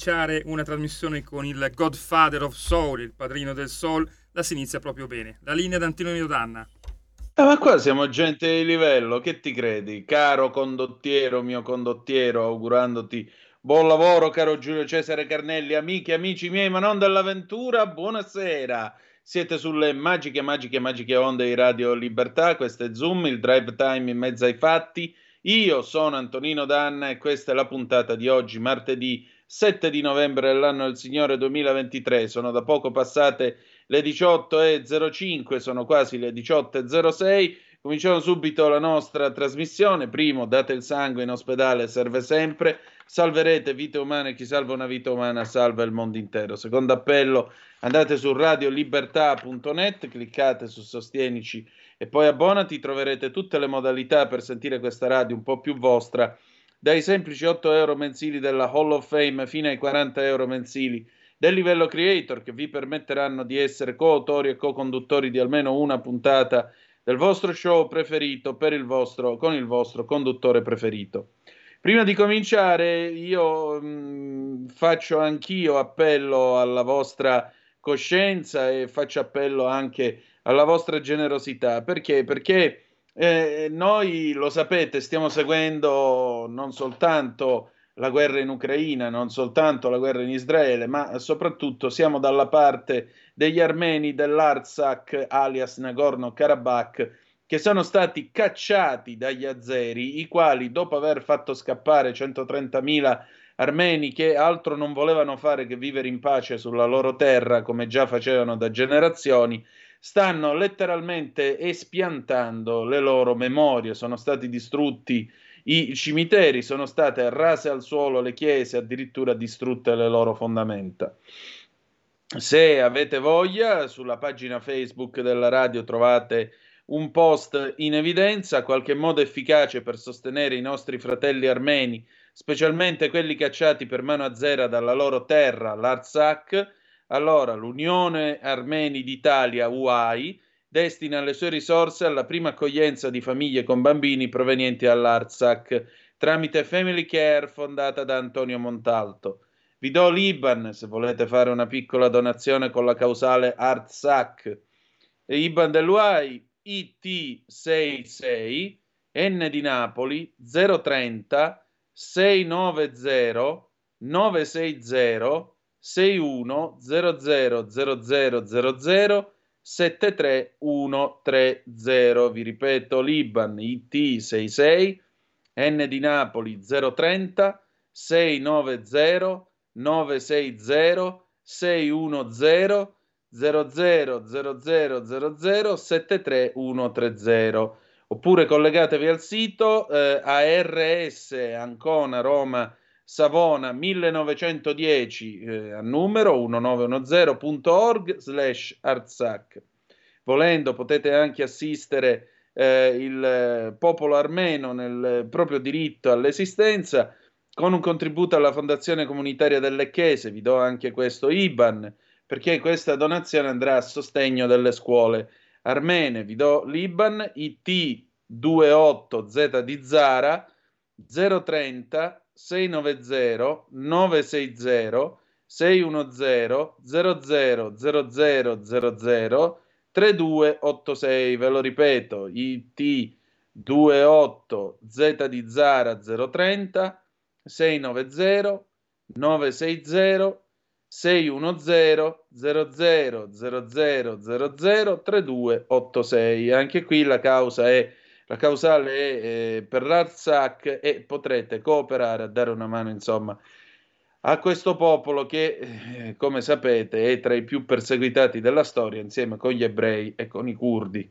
Cominciare una trasmissione con il Godfather of Soul, il padrino del soul, la si inizia proprio bene. La linea d'Antonio Danna. Ah, ma qua siamo gente di livello, che ti credi? Caro condottiero, mio condottiero, augurandoti buon lavoro, caro Giulio Cesare Carnelli, amiche, amici miei, ma non dell'avventura, buonasera. Siete sulle magiche, magiche, magiche onde di Radio Libertà, questo è Zoom, il drive time in mezzo ai fatti. Io sono Antonino Danna e questa è la puntata di oggi, martedì 7 di novembre dell'anno del Signore 2023. Sono da poco passate le 18.05, sono quasi le 18.06. Cominciamo subito la nostra trasmissione. Primo, date il sangue in ospedale, serve sempre. Salverete vite umane, chi salva una vita umana salva il mondo intero. Secondo appello, andate su radiolibertà.net, cliccate su Sostienici e poi abbonati, troverete tutte le modalità per sentire questa radio un po' più vostra, dai semplici 8 euro mensili della Hall of Fame fino ai 40 euro mensili del livello creator che vi permetteranno di essere coautori e co-conduttori di almeno una puntata del vostro show preferito il vostro, con il vostro conduttore preferito. Prima di cominciare, io mh, faccio anch'io appello alla vostra coscienza e faccio appello anche alla vostra generosità. Perché? Perché eh, noi, lo sapete, stiamo seguendo non soltanto la guerra in Ucraina, non soltanto la guerra in Israele, ma soprattutto siamo dalla parte degli armeni dell'Artsakh, alias Nagorno-Karabakh, che sono stati cacciati dagli azeri, i quali dopo aver fatto scappare 130.000 armeni che altro non volevano fare che vivere in pace sulla loro terra, come già facevano da generazioni, stanno letteralmente espiantando le loro memorie, sono stati distrutti i cimiteri, sono state rase al suolo le chiese, addirittura distrutte le loro fondamenta. se avete voglia, sulla pagina Facebook della radio trovate un post in evidenza, qualche modo efficace per sostenere i nostri fratelli armeni, specialmente quelli cacciati per mano azera dalla loro terra, l'Artsakh. Allora, l'Unione Armeni d'Italia, UAI, destina le sue risorse alla prima accoglienza di famiglie con bambini provenienti dall'Artsakh tramite Family Care fondata da Antonio Montalto. Vi do l'IBAN se volete fare una piccola donazione con la causale ArtSac. IBAN dell'UAI IT66 N di Napoli 030 690 960 61 0000 73130 vi ripeto l'IBAN IT66 N di Napoli 030 690 960 610 0000 73130 oppure collegatevi al sito eh, ARS Ancona Roma Savona 1910 eh, a numero 1910.org slash artsac volendo potete anche assistere eh, il popolo armeno nel proprio diritto all'esistenza con un contributo alla Fondazione Comunitaria delle Chiese, vi do anche questo IBAN, perché questa donazione andrà a sostegno delle scuole armene. Vi do l'IBAN IT28Z di Zara 030 690 960 610 0000 3286, ve lo ripeto, IT28Z di Zara 030 690 960 610 0000 3286. Anche qui la causa è la causale è eh, per l'Artsakh e potrete cooperare a dare una mano, insomma, a questo popolo che, eh, come sapete, è tra i più perseguitati della storia insieme con gli ebrei e con i curdi.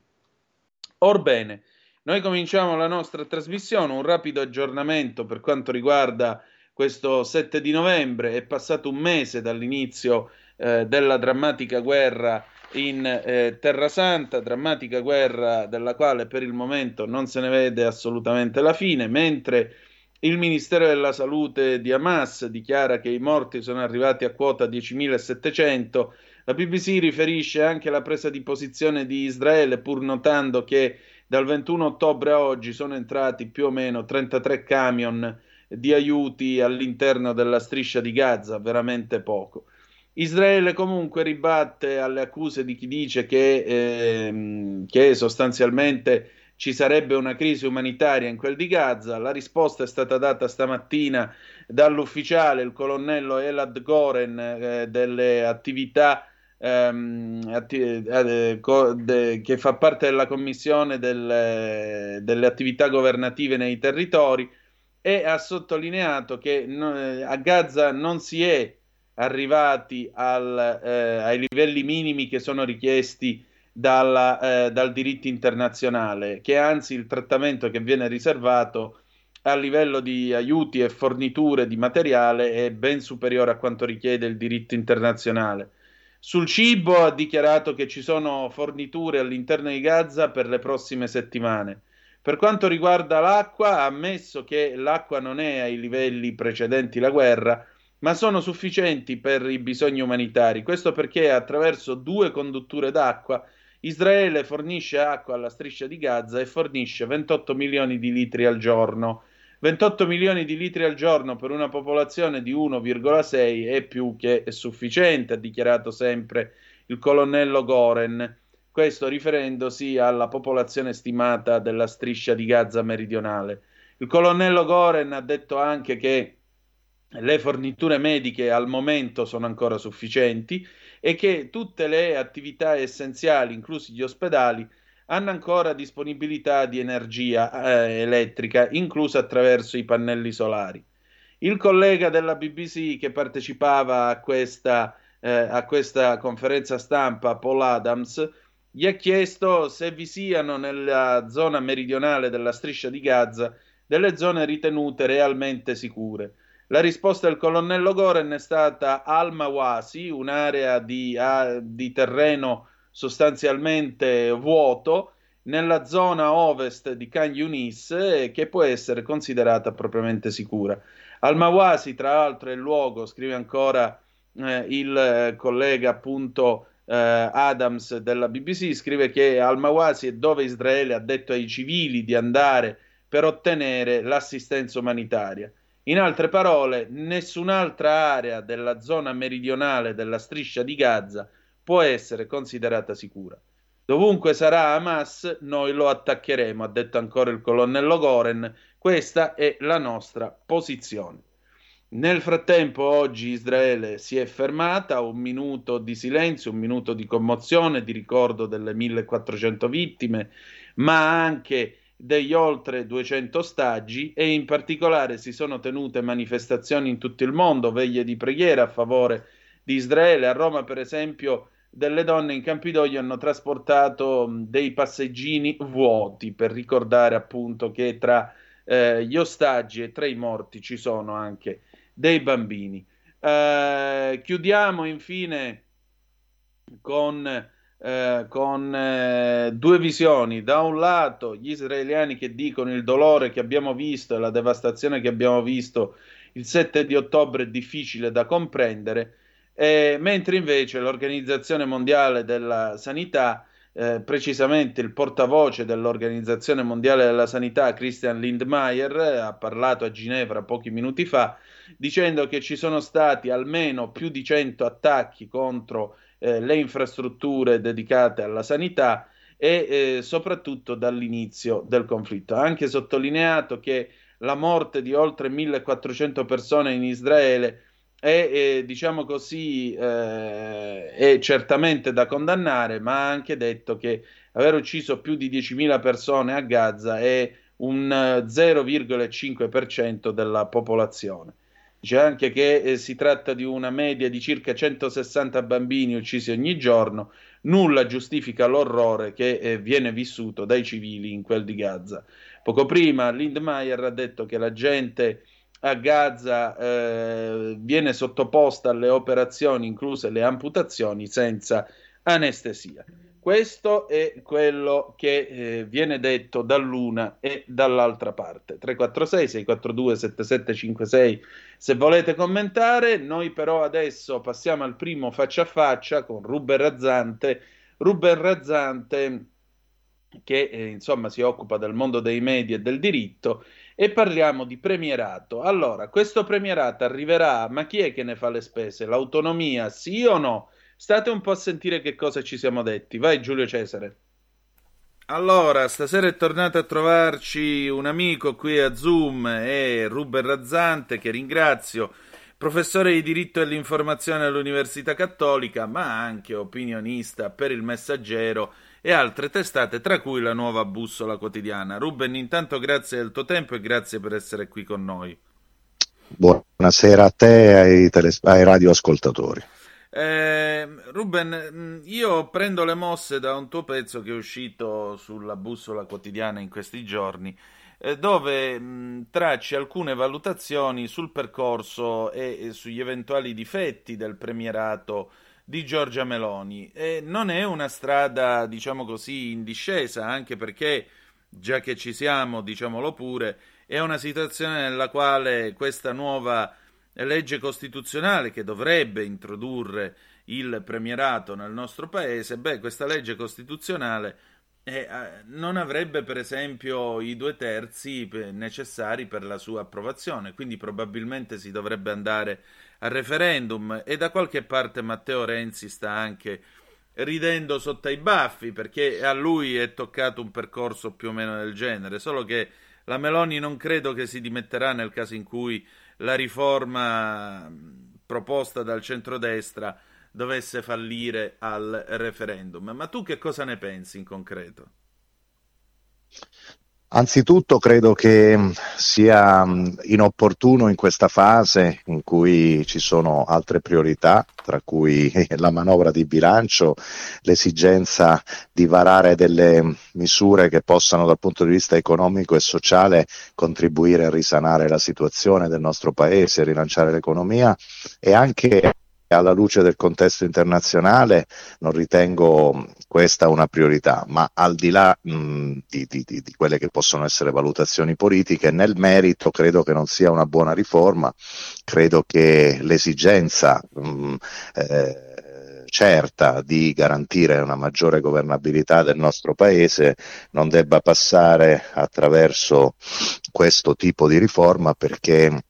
Orbene, noi cominciamo la nostra trasmissione, un rapido aggiornamento per quanto riguarda questo 7 di novembre, è passato un mese dall'inizio eh, della drammatica guerra in eh, Terra Santa, drammatica guerra della quale per il momento non se ne vede assolutamente la fine, mentre il Ministero della Salute di Hamas dichiara che i morti sono arrivati a quota 10.700, la BBC riferisce anche la presa di posizione di Israele, pur notando che dal 21 ottobre a oggi sono entrati più o meno 33 camion di aiuti all'interno della striscia di Gaza, veramente poco. Israele comunque ribatte alle accuse di chi dice che, eh, che sostanzialmente ci sarebbe una crisi umanitaria in quel di Gaza. La risposta è stata data stamattina dall'ufficiale, il colonnello Elad Goren, eh, delle attività ehm, atti- eh, co- de- che fa parte della commissione del, delle attività governative nei territori e ha sottolineato che no, eh, a Gaza non si è arrivati al, eh, ai livelli minimi che sono richiesti dalla, eh, dal diritto internazionale, che anzi il trattamento che viene riservato a livello di aiuti e forniture di materiale è ben superiore a quanto richiede il diritto internazionale. Sul cibo ha dichiarato che ci sono forniture all'interno di Gaza per le prossime settimane. Per quanto riguarda l'acqua, ha ammesso che l'acqua non è ai livelli precedenti la guerra, ma sono sufficienti per i bisogni umanitari. Questo perché attraverso due condutture d'acqua Israele fornisce acqua alla striscia di Gaza e fornisce 28 milioni di litri al giorno. 28 milioni di litri al giorno per una popolazione di 1,6 è più che sufficiente, ha dichiarato sempre il colonnello Goren, questo riferendosi alla popolazione stimata della striscia di Gaza meridionale. Il colonnello Goren ha detto anche che le forniture mediche al momento sono ancora sufficienti e che tutte le attività essenziali, inclusi gli ospedali, hanno ancora disponibilità di energia eh, elettrica, inclusa attraverso i pannelli solari. Il collega della BBC che partecipava a questa, eh, a questa conferenza stampa, Paul Adams, gli ha chiesto se vi siano nella zona meridionale della striscia di Gaza delle zone ritenute realmente sicure. La risposta del colonnello Goren è stata Al-Mawasi, un'area di, uh, di terreno sostanzialmente vuoto nella zona ovest di Khan Yunis eh, che può essere considerata propriamente sicura. Al-Mawasi, tra l'altro, è il luogo, scrive ancora eh, il collega appunto eh, Adams della BBC, scrive che Al-Mawasi è dove Israele ha detto ai civili di andare per ottenere l'assistenza umanitaria. In altre parole, nessun'altra area della zona meridionale della striscia di Gaza può essere considerata sicura. Dovunque sarà Hamas, noi lo attaccheremo, ha detto ancora il colonnello Goren. Questa è la nostra posizione. Nel frattempo, oggi Israele si è fermata, un minuto di silenzio, un minuto di commozione, di ricordo delle 1400 vittime, ma anche degli oltre 200 ostaggi e in particolare si sono tenute manifestazioni in tutto il mondo, veglie di preghiera a favore di Israele. A Roma, per esempio, delle donne in Campidoglio hanno trasportato dei passeggini vuoti per ricordare appunto che tra eh, gli ostaggi e tra i morti ci sono anche dei bambini. Eh, chiudiamo infine con eh, con eh, due visioni. Da un lato gli israeliani che dicono il dolore che abbiamo visto e la devastazione che abbiamo visto il 7 di ottobre è difficile da comprendere, eh, mentre invece l'Organizzazione Mondiale della Sanità, eh, precisamente il portavoce dell'Organizzazione Mondiale della Sanità, Christian Lindmeier, ha parlato a Ginevra pochi minuti fa, dicendo che ci sono stati almeno più di 100 attacchi contro eh, le infrastrutture dedicate alla sanità e eh, soprattutto dall'inizio del conflitto. Ha anche sottolineato che la morte di oltre 1400 persone in Israele è, è diciamo così, eh, è certamente da condannare, ma ha anche detto che aver ucciso più di 10.000 persone a Gaza è un 0,5% della popolazione. Dice anche che eh, si tratta di una media di circa 160 bambini uccisi ogni giorno. Nulla giustifica l'orrore che eh, viene vissuto dai civili in quel di Gaza. Poco prima Lindmeier ha detto che la gente a Gaza eh, viene sottoposta alle operazioni, incluse le amputazioni, senza anestesia. Questo è quello che eh, viene detto dall'una e dall'altra parte. 346 642 7756 se volete commentare. Noi però adesso passiamo al primo faccia a faccia con Ruben Razzante. Ruben Razzante che eh, insomma si occupa del mondo dei media e del diritto e parliamo di premierato. Allora, questo premierato arriverà, ma chi è che ne fa le spese? L'autonomia, sì o no? State un po' a sentire che cosa ci siamo detti. Vai Giulio Cesare. Allora, stasera è tornato a trovarci un amico qui a Zoom, è Ruben Razzante, che ringrazio, professore di diritto e dell'informazione all'Università Cattolica, ma anche opinionista per il Messaggero e altre testate, tra cui la nuova bussola quotidiana. Ruben, intanto grazie del tuo tempo e grazie per essere qui con noi. Buonasera a te e ai, teles- ai radioascoltatori. Eh, Ruben, mm, io prendo le mosse da un tuo pezzo che è uscito sulla bussola quotidiana in questi giorni, eh, dove mh, mm, tracci alcune valutazioni sul percorso e, e, sugli eventuali difetti del premierato di Giorgia Meloni. E non è una strada, diciamo così, in discesa, anche perché, già che ci siamo, diciamolo pure, è una situazione nella quale questa nuova legge costituzionale che dovrebbe introdurre il premierato nel nostro paese, beh, questa legge costituzionale eh, non avrebbe per esempio i due terzi necessari per la sua approvazione, quindi probabilmente si dovrebbe andare al referendum. E da qualche parte Matteo Renzi sta anche ridendo sotto ai baffi perché a lui è toccato un percorso più o meno del genere, solo che la Meloni non credo che si dimetterà nel caso in cui la riforma proposta dal centrodestra dovesse fallire al referendum. Ma tu che cosa ne pensi in concreto? Anzitutto credo che sia mh, inopportuno in questa fase in cui ci sono altre priorità, tra cui la manovra di bilancio, l'esigenza di varare delle misure che possano dal punto di vista economico e sociale contribuire a risanare la situazione del nostro paese, a rilanciare l'economia e anche alla luce del contesto internazionale non ritengo questa una priorità, ma al di là mh, di, di, di, quelle che possono essere valutazioni politiche, nel merito credo che non sia una buona riforma, credo che l'esigenza mh, eh, certa di garantire una maggiore governabilità del nostro Paese non debba passare attraverso questo tipo di riforma perché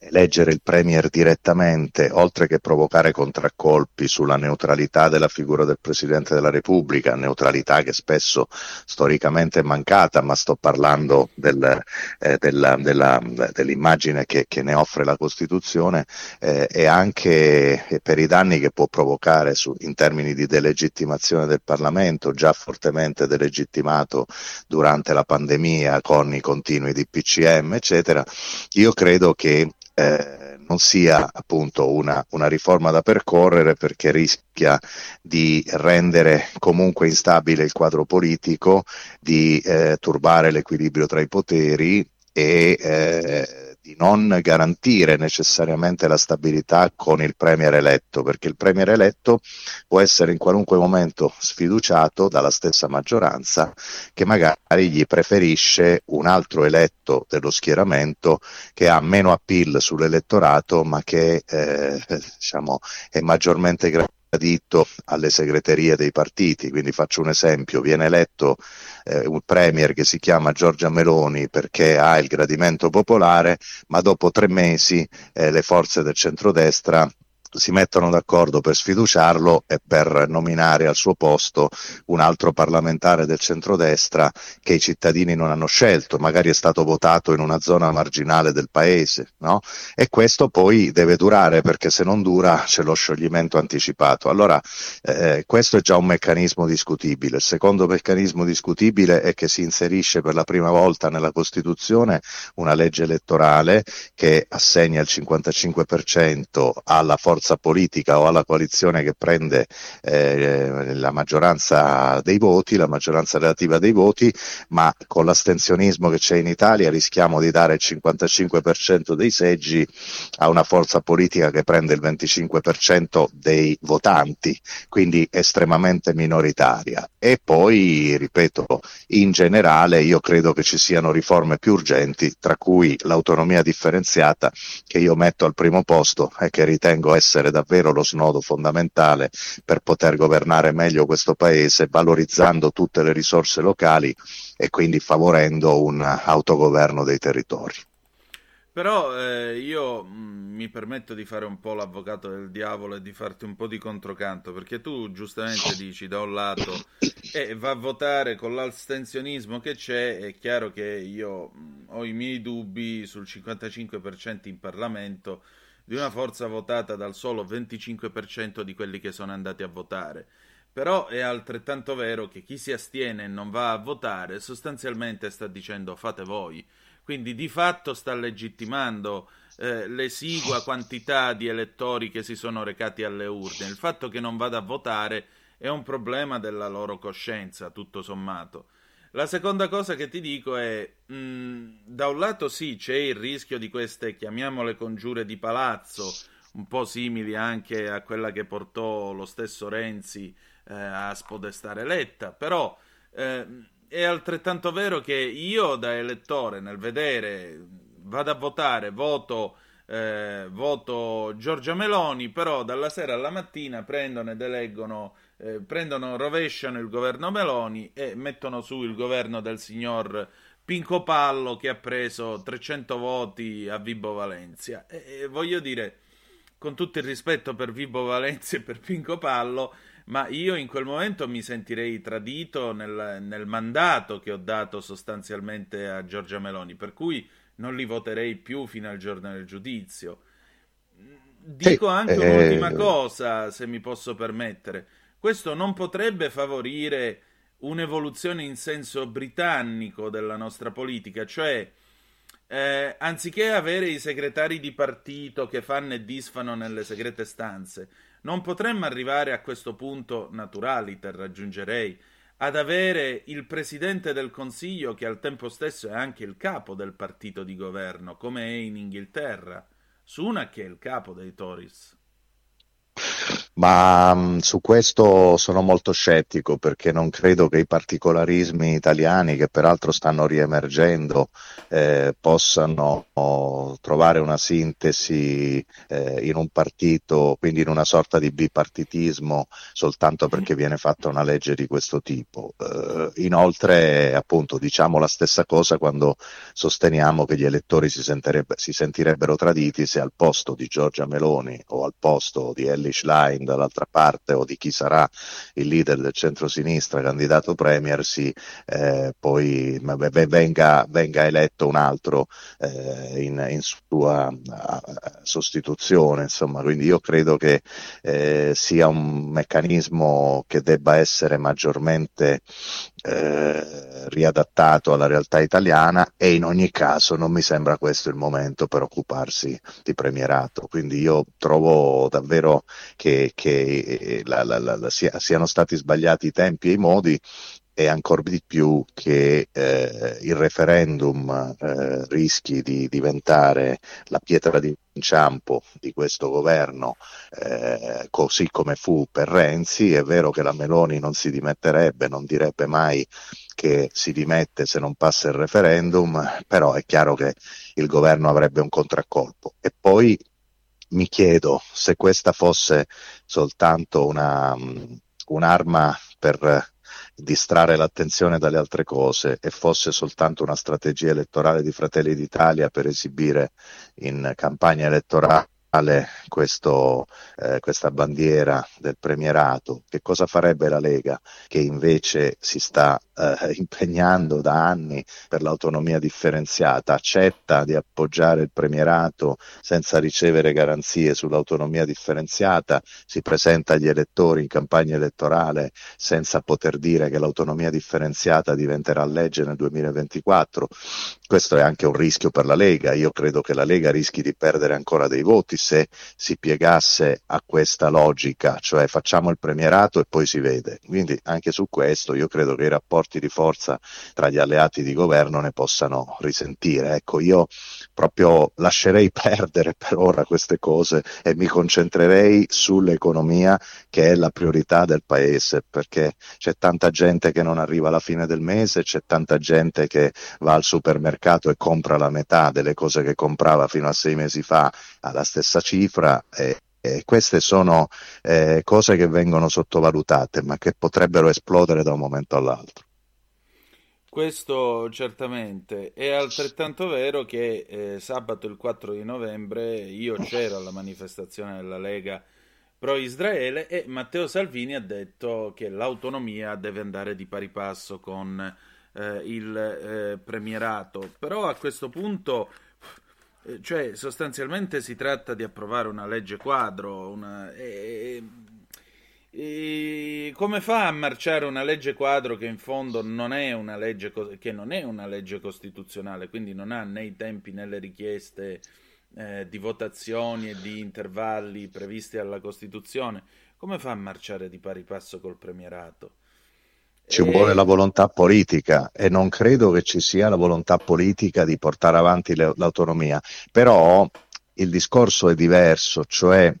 eleggere il Premier direttamente, oltre che provocare contraccolpi sulla neutralità della figura del Presidente della Repubblica, neutralità che spesso storicamente è mancata, ma sto parlando del, eh, della, della, dell'immagine che, che, ne offre la Costituzione, eh, e anche per i danni che può provocare su, in termini di delegittimazione del Parlamento, già fortemente delegittimato durante la pandemia con i continui DPCM, eccetera, io credo che eh, non sia appunto una, una, riforma da percorrere perché rischia di rendere comunque instabile il quadro politico, di eh, turbare l'equilibrio tra i poteri e eh, non garantire necessariamente la stabilità con il premier eletto, perché il premier eletto può essere in qualunque momento sfiduciato dalla stessa maggioranza che magari gli preferisce un altro eletto dello schieramento che ha meno appeal sull'elettorato ma che eh, diciamo, è maggiormente gradito alle segreterie dei partiti. Quindi faccio un esempio, viene eletto eh, un premier che si chiama Giorgia Meloni perché ha il gradimento popolare, ma dopo tre mesi eh, le forze del centrodestra si mettono d'accordo per sfiduciarlo e per nominare al suo posto un altro parlamentare del centrodestra che i cittadini non hanno scelto, magari è stato votato in una zona marginale del paese, no? E questo poi deve durare perché se non dura c'è lo scioglimento anticipato. Allora eh, questo è già un meccanismo discutibile. Il secondo meccanismo discutibile è che si inserisce per la prima volta nella Costituzione una legge elettorale che assegna il 55% alla forza forza politica o alla coalizione che prende eh, la maggioranza dei voti, la maggioranza relativa dei voti, ma con l'astensionismo che c'è in Italia rischiamo di dare il 55% dei seggi a una forza politica che prende il 25% dei votanti, quindi estremamente minoritaria. E poi, ripeto, in generale io credo che ci siano riforme più urgenti, tra cui l'autonomia differenziata che io metto al primo posto e che ritengo essere essere davvero lo snodo fondamentale per poter governare meglio questo Paese, valorizzando tutte le risorse locali e quindi favorendo un autogoverno dei territori. Però eh, io mm, mi permetto di fare un po' l'avvocato del diavolo e di farti un po' di controcanto, perché tu giustamente dici da un lato eh, va a votare con l'astensionismo che c'è, è chiaro che io mm, ho i miei dubbi sul 55% in Parlamento di una forza votata dal solo 25% di quelli che sono andati a votare. Però è altrettanto vero che chi si astiene e non va a votare sostanzialmente sta dicendo fate voi. Quindi di fatto sta legittimando eh, l'esigua quantità di elettori che si sono recati alle urne. Il fatto che non vada a votare è un problema della loro coscienza, tutto sommato. La seconda cosa che ti dico è, mh, mm, da un lato sì, c'è il rischio di queste, chiamiamole congiure di palazzo, un po' simili anche a quella che portò lo stesso Renzi eh, a spodestare Letta, però eh, è altrettanto vero che io da elettore nel vedere, vado a votare, voto... Eh, voto Giorgia Meloni, però dalla sera alla mattina prendono ed eleggono eh, prendono, rovesciano il governo Meloni e mettono su il governo del signor Pinco Pallo che ha preso 300 voti a Vibo Valencia. E, e voglio dire, con tutto il rispetto per Vibo Valencia e per Pinco Pallo, ma io in quel momento mi sentirei tradito nel, nel, mandato che ho dato sostanzialmente a Giorgia Meloni, per cui non li voterei più fino al giorno del giudizio. Dico anche eh... un'ultima cosa, se mi posso permettere. Questo non potrebbe favorire un'evoluzione in senso britannico della nostra politica, cioè eh, anziché avere i segretari di partito che fanno e disfano nelle segrete stanze, non potremmo arrivare a questo punto naturaliter, raggiungerei, ad avere il presidente del Consiglio che al tempo stesso è anche il capo del partito di governo, come è in Inghilterra, Sunak è il capo dei Tories. Ma mh, su questo sono molto scettico perché non credo che i particolarismi italiani, che peraltro stanno riemergendo, eh, possano trovare una sintesi eh, in un partito, quindi in una sorta di bipartitismo, soltanto perché viene fatta una legge di questo tipo. Eh, inoltre, appunto, diciamo la stessa cosa quando sosteniamo che gli elettori si, si sentirebbero traditi se al posto di Giorgia Meloni o al posto di Ellis Dall'altra parte o di chi sarà il leader del centro-sinistra candidato premier si eh, poi venga, venga, eletto un altro eh, in, in, sua sostituzione insomma. Quindi io credo che eh, sia un meccanismo che debba essere maggiormente eh, riadattato alla realtà italiana e in ogni caso non mi sembra questo il momento per occuparsi di premierato. Quindi io trovo davvero che, che la, la, la, sia, siano stati sbagliati i tempi e i modi e ancora di più che eh, il referendum eh, rischi di diventare la pietra di inciampo di questo governo, eh, così come fu per Renzi. È vero che la Meloni non si dimetterebbe, non direbbe mai che si dimette se non passa il referendum, però è chiaro che il governo avrebbe un contraccolpo. E poi mi chiedo se questa fosse soltanto una, un'arma per distrarre l'attenzione dalle altre cose e fosse soltanto una strategia elettorale di Fratelli d'Italia per esibire in campagna elettorale questo, eh, questa bandiera del premierato, che cosa farebbe la Lega che invece si sta eh, impegnando da anni per l'autonomia differenziata, accetta di appoggiare il premierato senza ricevere garanzie sull'autonomia differenziata, si presenta agli elettori in campagna elettorale senza poter dire che l'autonomia differenziata diventerà legge nel 2024. Questo è anche un rischio per la Lega. Io credo che la Lega rischi di perdere ancora dei voti se si piegasse a questa logica, cioè facciamo il premierato e poi si vede. Quindi anche su questo io credo che i rapporti di forza tra gli alleati di governo ne possano risentire. Ecco, io proprio lascerei perdere per ora queste cose e mi concentrerei sull'economia che è la priorità del paese, perché c'è tanta gente che non arriva alla fine del mese, c'è tanta gente che va al supermercato e compra la metà delle cose che comprava fino a sei mesi fa alla stessa cifra. E, e queste sono eh, cose che vengono sottovalutate, ma che potrebbero esplodere da un momento all'altro. Questo certamente è altrettanto vero che eh, sabato il 4 di novembre io c'ero alla manifestazione della Lega pro Israele e Matteo Salvini ha detto che l'autonomia deve andare di pari passo con eh, il eh, premierato. Però a questo punto, eh, cioè sostanzialmente si tratta di approvare una legge quadro, una, e, e come fa a marciare una legge quadro che in fondo non è una legge, non è una legge costituzionale, quindi non ha né i tempi né le richieste eh, di votazioni e di intervalli previsti dalla Costituzione? Come fa a marciare di pari passo col premierato? Ci e... vuole la volontà politica e non credo che ci sia la volontà politica di portare avanti le, l'autonomia, però il discorso è diverso, cioè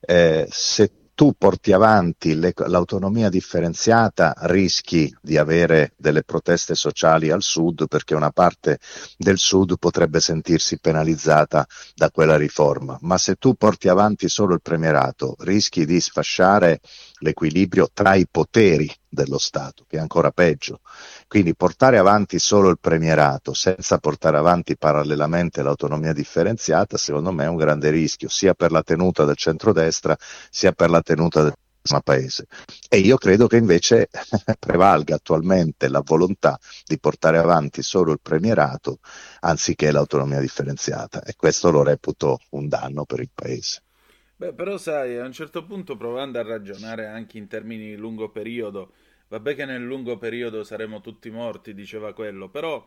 eh, se tu porti avanti le, l'autonomia differenziata rischi di avere delle proteste sociali al sud perché una parte del sud potrebbe sentirsi penalizzata da quella riforma, ma se tu porti avanti solo il premierato rischi di sfasciare l'equilibrio tra i poteri dello Stato, che è ancora peggio. Quindi portare avanti solo il premierato senza portare avanti parallelamente l'autonomia differenziata, secondo me è un grande rischio, sia per la tenuta del centrodestra, sia per la tenuta del paese. E io credo che invece prevalga attualmente la volontà di portare avanti solo il premierato anziché l'autonomia differenziata e questo lo reputo un danno per il paese. Beh, però sai, a un certo punto provando a ragionare anche in termini di lungo periodo, vabbè che nel lungo periodo saremo tutti morti, diceva quello, però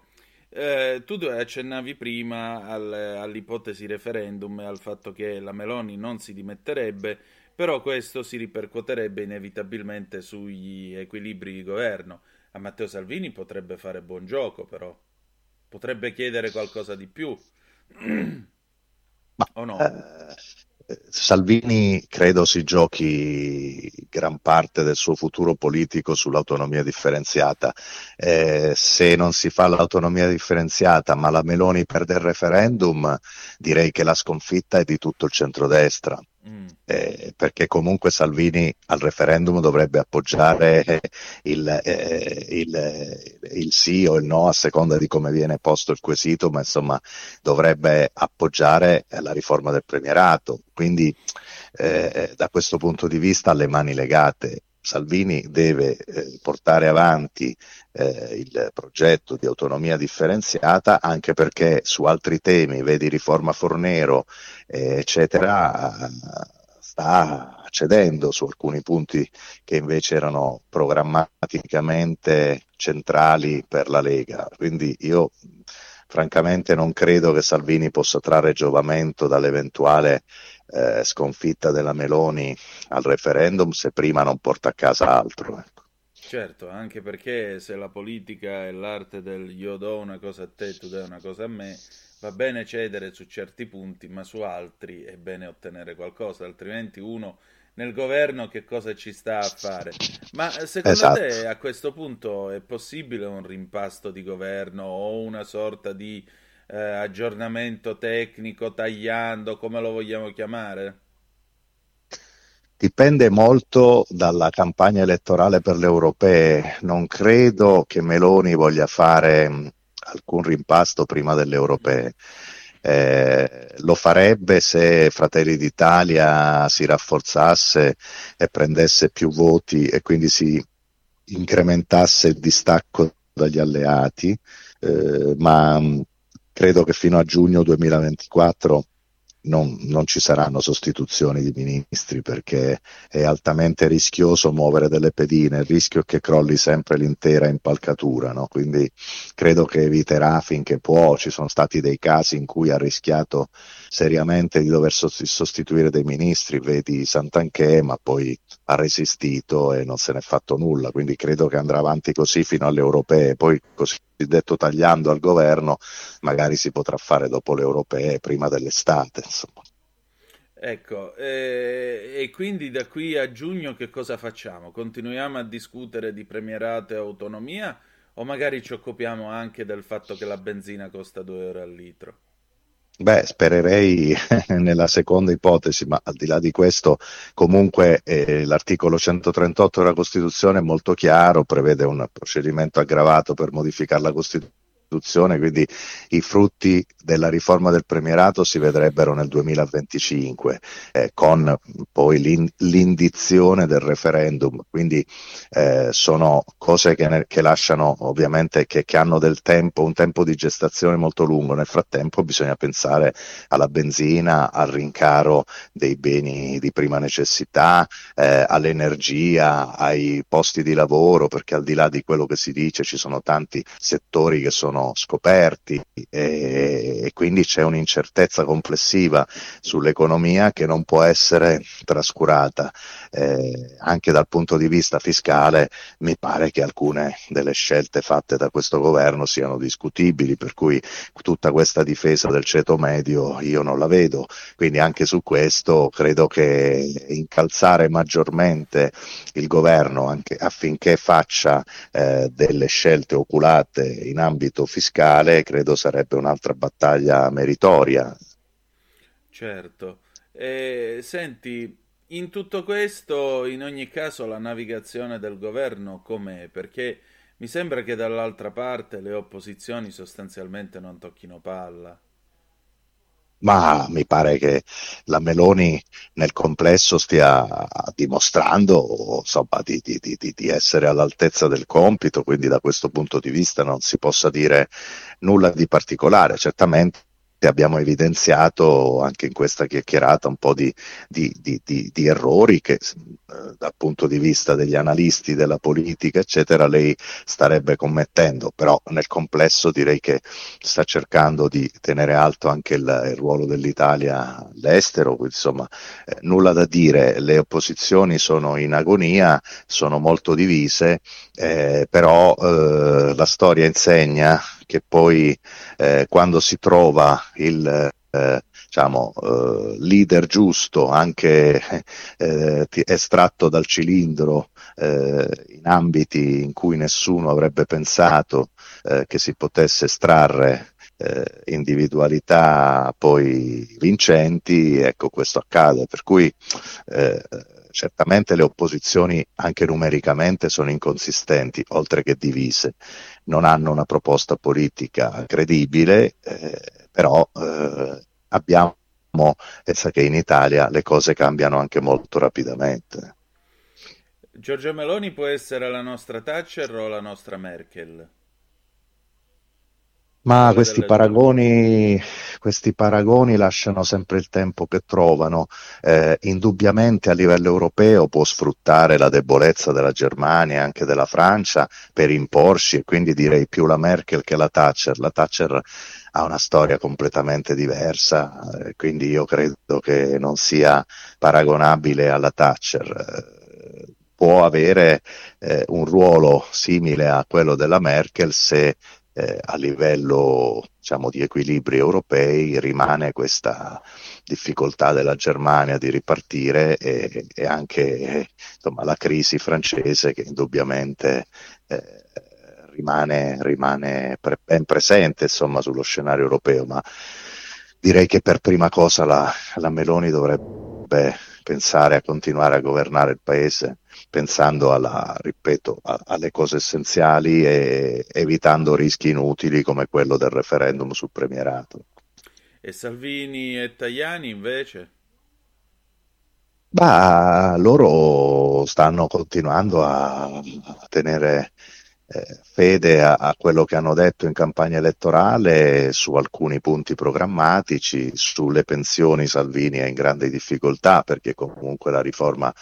Eh, tu accennavi prima al, all'ipotesi referendum e al fatto che la Meloni non si dimetterebbe, però questo si ripercuoterebbe inevitabilmente sugli equilibri di governo. A Matteo Salvini potrebbe fare buon gioco, però potrebbe chiedere qualcosa di più. Ma, o no? Eh, Salvini credo si giochi gran parte del suo futuro politico sull'autonomia differenziata. Eh, se non si fa l'autonomia differenziata ma la Meloni perde il referendum, direi che la sconfitta è di tutto il centrodestra. Mm. Eh, perché comunque Salvini al referendum dovrebbe appoggiare il, eh, il, il, sì o il no a seconda di come viene posto il quesito, ma insomma dovrebbe appoggiare la riforma del premierato. Quindi eh, da questo punto di vista le mani legate. Salvini deve eh, portare avanti eh, il progetto di autonomia differenziata anche perché su altri temi, vedi riforma Fornero, eh, eccetera, sta cedendo su alcuni punti che invece erano programmaticamente centrali per la Lega. Quindi io francamente non credo che Salvini possa trarre giovamento dall'eventuale eh, sconfitta della Meloni al referendum se prima non porta a casa altro. Ecco. Certo, anche perché se la politica è l'arte del io do una cosa a te, tu dai una cosa a me, va bene cedere su certi punti, ma su altri è bene ottenere qualcosa, altrimenti uno nel governo che cosa ci sta a fare. Ma secondo esatto. te a questo punto è possibile un rimpasto di governo o una sorta di eh, aggiornamento tecnico, tagliando, come lo vogliamo chiamare? Dipende molto dalla campagna elettorale per le europee. Non credo che Meloni voglia fare mm, alcun rimpasto prima delle europee. Eh, lo farebbe se Fratelli d'Italia si rafforzasse e prendesse più voti e quindi si incrementasse il distacco dagli alleati, eh, ma mm, credo che fino a giugno 2024 non, non, ci saranno sostituzioni di ministri perché è altamente rischioso muovere delle pedine, il rischio è che crolli sempre l'intera impalcatura, no? quindi credo che eviterà finché può, ci sono stati dei casi in cui ha rischiato seriamente di dover sostituire dei ministri, vedi Santanché, ma poi ha resistito e non se n'è fatto nulla, quindi credo che andrà avanti così fino alle europee, poi cosiddetto tagliando al governo magari si potrà fare dopo le europee, prima dell'estate. Insomma. Ecco, eh, e quindi da qui a giugno che cosa facciamo? Continuiamo a discutere di premierato e autonomia o magari ci occupiamo anche del fatto che la benzina costa 2 euro al litro? Beh, spererei nella seconda ipotesi, ma al di là di questo, comunque eh, l'articolo 138 della Costituzione è molto chiaro, prevede un procedimento aggravato per modificare la Costituzione Costituzione, quindi i frutti della riforma del premierato si vedrebbero nel 2025 eh, con poi l'in- l'indizione del referendum, quindi eh, sono cose che, ne- che lasciano ovviamente che, che, hanno del tempo, un tempo di gestazione molto lungo, nel frattempo bisogna pensare alla benzina, al rincaro dei beni di prima necessità, eh, all'energia, ai posti di lavoro, perché al di là di quello che si dice ci sono tanti settori che sono sono scoperti e, e quindi c'è un'incertezza complessiva sull'economia che non può essere trascurata. Eh, anche dal punto di vista fiscale mi pare che alcune delle scelte fatte da questo governo siano discutibili, per cui tutta questa difesa del ceto medio io non la vedo, quindi anche su questo credo che incalzare maggiormente il governo affinché faccia eh, delle scelte oculate in ambito fiscale credo sarebbe un'altra battaglia meritoria. Certo. Eh, senti, in tutto questo, in ogni caso, la navigazione del governo com'è? Perché mi sembra che dall'altra parte le opposizioni sostanzialmente non tocchino palla. Ma mi pare che la Meloni nel complesso stia dimostrando insomma, di, di, di, di, essere all'altezza del compito, quindi da questo punto di vista non si possa dire nulla di particolare. Certamente abbiamo evidenziato anche in questa chiacchierata un po' di, di, di, di errori che eh, dal punto di vista degli analisti della politica, eccetera, lei starebbe commettendo, però nel complesso direi che sta cercando di tenere alto anche il, il ruolo dell'Italia all'estero, insomma eh, nulla da dire, le opposizioni sono in agonia, sono molto divise, eh, però eh, la storia insegna che poi eh, quando si trova il eh, diciamo, eh, leader giusto, anche eh, estratto dal cilindro eh, in ambiti in cui nessuno avrebbe pensato eh, che si potesse estrarre individualità poi vincenti, ecco questo accade. Per cui certamente le opposizioni anche numericamente sono inconsistenti, oltre che divise, non hanno una proposta politica credibile, eh, però eh, abbiamo pensa che in Italia le cose cambiano anche molto rapidamente. Giorgia Meloni può essere la nostra Thatcher o la nostra Merkel? Ma questi paragoni, questi paragoni, lasciano sempre il tempo che trovano. Eh, indubbiamente a livello europeo può sfruttare la debolezza della Germania e anche della Francia per imporsi e quindi direi più la Merkel che la Thatcher. La Thatcher ha una storia completamente diversa, eh, quindi io credo che non sia paragonabile alla Thatcher può avere eh, un ruolo simile a quello della Merkel se eh, a livello diciamo, di equilibri europei rimane questa difficoltà della Germania di ripartire e, e anche insomma, la crisi francese che indubbiamente eh, rimane, rimane pre- ben presente insomma, sullo scenario europeo, ma direi che per prima cosa la, la Meloni dovrebbe pensare a continuare a governare il paese pensando alla, ripeto, a, alle cose essenziali e evitando rischi inutili come quello del referendum sul premierato. E Salvini e Tajani invece? Bah, loro stanno continuando a, a tenere eh, fede a, a, quello che hanno detto in campagna elettorale su alcuni punti programmatici, sulle pensioni Salvini è in grande difficoltà perché comunque la riforma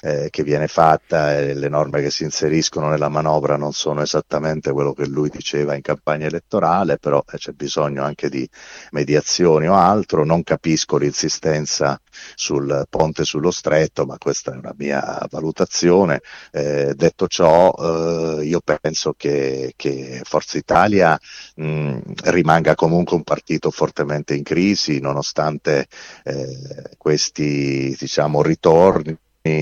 eh, che viene fatta e le norme che si inseriscono nella manovra non sono esattamente quello che lui diceva in campagna elettorale, però eh, c'è bisogno anche di mediazioni o altro. Non capisco l'insistenza sul ponte sullo stretto, ma questa è una mia valutazione. Eh, detto ciò, eh, io penso che, che Forza Italia mh, rimanga comunque un partito fortemente in crisi, nonostante eh, questi diciamo, ritorni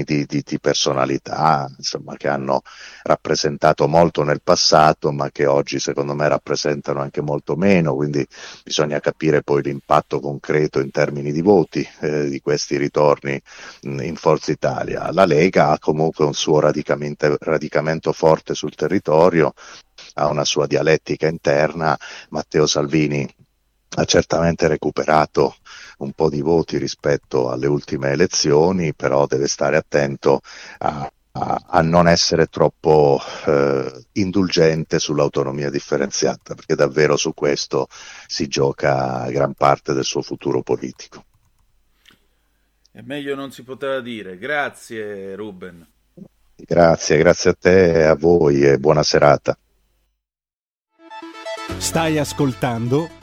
di, di, di, personalità insomma, che hanno rappresentato molto nel passato ma che oggi secondo me rappresentano anche molto meno. Quindi bisogna capire poi l'impatto concreto in termini di voti eh, di questi ritorni mh, in Forza Italia. La Lega ha comunque un suo radicamento, radicamento forte sul territorio ha una sua dialettica interna. Matteo Salvini ha certamente recuperato un po' di voti rispetto alle ultime elezioni, però deve stare attento a, a, a non essere troppo eh, indulgente sull'autonomia differenziata, perché davvero su questo si gioca gran parte del suo futuro politico. E meglio non si poteva dire. Grazie Ruben. Grazie, grazie a te e a voi e buona serata. Stai ascoltando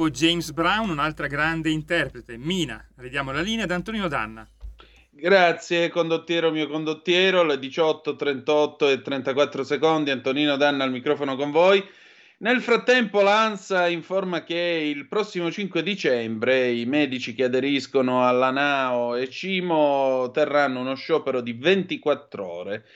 Dopo James Brown, un'altra grande interprete, Mina. Ridiamo la linea ad Antonino Danna. Grazie condottiero mio condottiero, le 18, 38 e 34 secondi, Antonino Danna al microfono con voi. Nel frattempo l'ANSA informa che il prossimo 5 dicembre i medici che aderiscono alla NAO e CIMO terranno uno sciopero di 24 ore.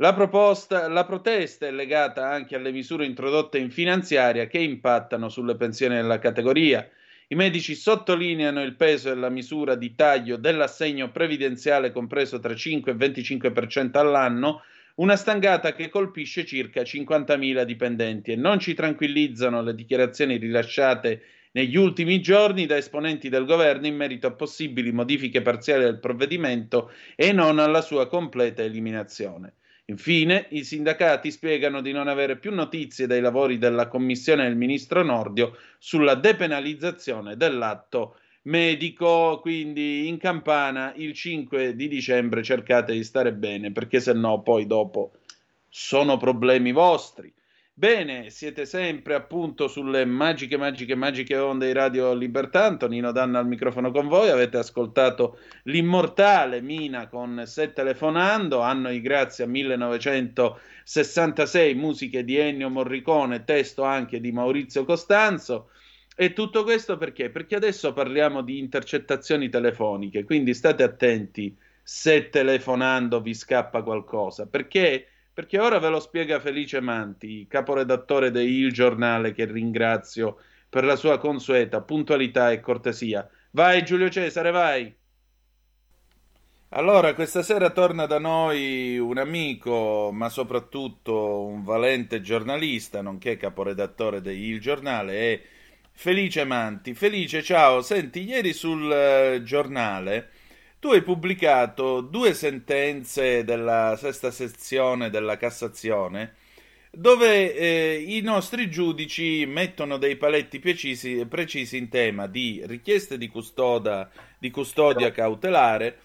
La, proposta, la protesta è legata anche alle misure introdotte in finanziaria che impattano sulle pensioni della categoria. I medici sottolineano il peso e la misura di taglio dell'assegno previdenziale compreso tra 5 e 25% all'anno una stangata che colpisce circa 50.000 dipendenti e non ci tranquillizzano le dichiarazioni rilasciate negli ultimi giorni da esponenti del governo in merito a possibili modifiche parziali del provvedimento e non alla sua completa eliminazione. Infine, i sindacati spiegano di non avere più notizie dai lavori della commissione del ministro Nordio sulla depenalizzazione dell'atto medico, quindi in campana il 5 di dicembre cercate di stare bene perché se no poi dopo sono problemi vostri. Bene, siete sempre appunto sulle magiche, magiche, magiche onde di Radio Libertà. Antonino Danna al microfono con voi. Avete ascoltato l'immortale Mina con Se telefonando, anno di grazia 1966, musiche di Ennio Morricone, testo anche di Maurizio Costanzo. E tutto questo perché? Perché adesso parliamo di intercettazioni telefoniche, quindi state attenti se telefonando vi scappa qualcosa, perché? Perché ora ve lo spiega Felice Manti, caporedattore di Il Giornale, che ringrazio per la sua consueta puntualità e cortesia. Vai Giulio Cesare, vai! Allora, questa sera torna da noi un amico, ma soprattutto un valente giornalista, nonché caporedattore di Il Giornale, e Felice Manti. Felice, ciao. Senti, ieri sul eh, giornale tu hai pubblicato due sentenze della sesta sezione della Cassazione dove eh, i nostri giudici mettono dei paletti precisi, precisi in tema di richieste di, custoda, di custodia cautelare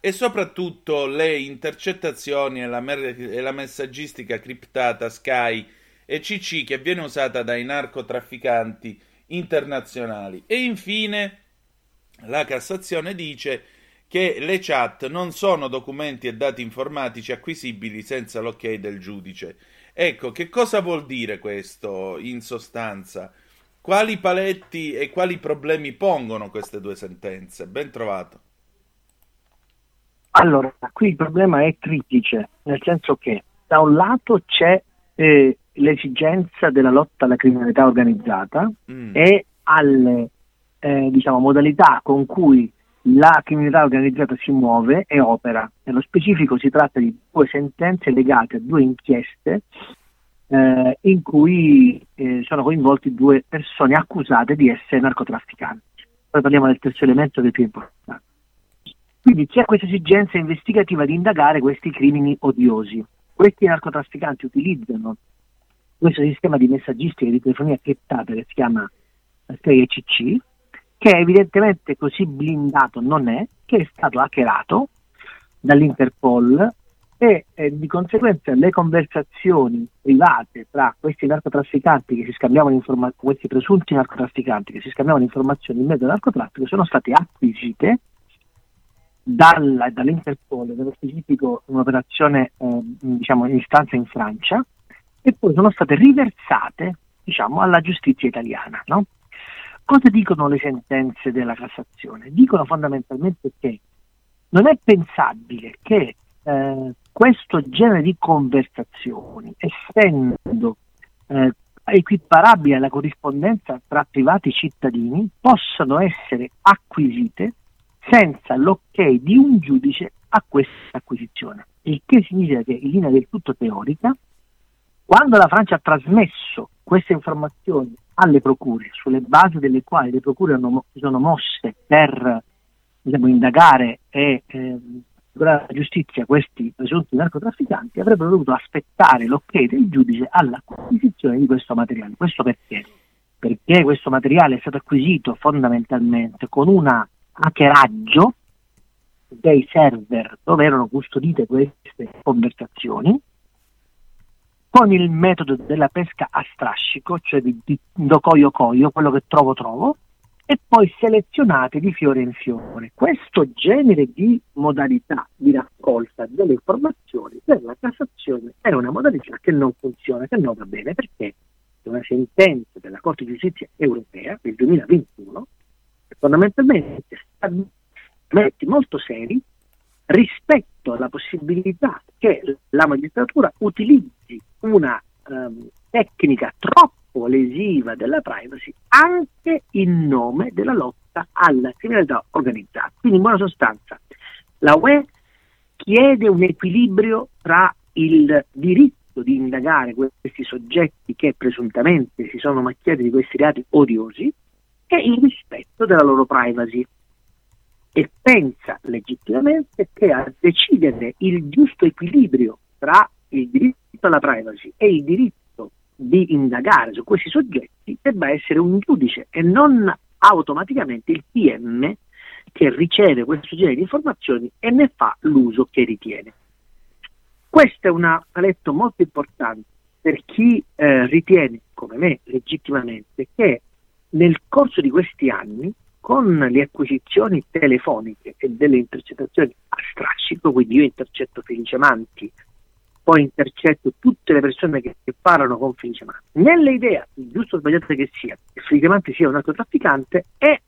e soprattutto le intercettazioni e la, mer- e la messaggistica criptata Sky e CC che viene usata dai narcotrafficanti internazionali. E infine la Cassazione dice che le chat non sono documenti e dati informatici acquisibili senza l'ok del giudice. Ecco, che cosa vuol dire questo in sostanza? Quali paletti e quali problemi pongono queste due sentenze? Ben trovato. Allora, qui il problema è triplice, nel senso che da un lato c'è eh, l'esigenza della lotta alla criminalità organizzata mm. e alle eh, diciamo, modalità con cui la criminalità organizzata si muove e opera. Nello specifico si tratta di due sentenze legate a due inchieste eh, in cui eh, sono coinvolti due persone accusate di essere narcotrafficanti. Poi parliamo del terzo elemento che è più importante. Quindi c'è questa esigenza investigativa di indagare questi crimini odiosi. Questi narcotrafficanti utilizzano questo sistema di messaggistica e di telefonia criptata che si chiama CC, che evidentemente così blindato non è, che è stato hackerato dall'Interpol e eh, di conseguenza le conversazioni private tra questi narcotrafficanti che si scambiavano informazioni, questi presunti narcotrafficanti che si scambiavano informazioni in mezzo al narcotraffico sono state acquisite dalla, dall'Interpol, nello specifico un'operazione eh, diciamo in istanza in Francia, e poi sono state riversate diciamo, alla giustizia italiana. No? Cosa dicono le sentenze della Cassazione? Dicono fondamentalmente che non è pensabile che eh, questo genere di conversazioni, essendo eh, equiparabili alla corrispondenza tra privati cittadini, possano essere acquisite senza l'ok di un giudice a questa acquisizione. Il che significa che in linea del tutto teorica quando la Francia ha trasmesso queste informazioni alle procure, sulle basi delle quali le procure hanno, si sono mosse per diciamo, indagare e eh, la giustizia questi presunti narcotrafficanti, avrebbero dovuto aspettare l'ok del giudice all'acquisizione di questo materiale. Questo perché? Perché questo materiale è stato acquisito fondamentalmente con un hackeraggio dei server dove erano custodite queste conversazioni con il metodo della pesca a strascico, cioè di, di docoio coio, quello che trovo trovo, e poi selezionate di fiore in fiore. Questo genere di modalità di raccolta delle informazioni per la Cassazione è una modalità che non funziona, che non va bene, perché una sentenza della Corte di Giustizia europea del 2021 che fondamentalmente metti molto seri rispetto alla possibilità che la magistratura utilizzi una um, tecnica troppo lesiva della privacy anche in nome della lotta alla criminalità organizzata. Quindi in buona sostanza la UE chiede un equilibrio tra il diritto di indagare questi soggetti che presuntamente si sono macchiati di questi reati odiosi e il rispetto della loro privacy e pensa legittimamente che a decidere il giusto equilibrio tra il diritto alla privacy e il diritto di indagare su questi soggetti debba essere un giudice e non automaticamente il PM che riceve questo genere di informazioni e ne fa l'uso che ritiene. Questo è un aletto molto importante per chi eh, ritiene, come me, legittimamente, che nel corso di questi anni con le acquisizioni telefoniche e delle intercettazioni a strascico, quindi io intercetto Felice Manti, poi intercetto tutte le persone che, che parlano con Felice Manti, nelle idee, giusto o sbagliato che sia, che Felice Manti sia un narcotrafficante, è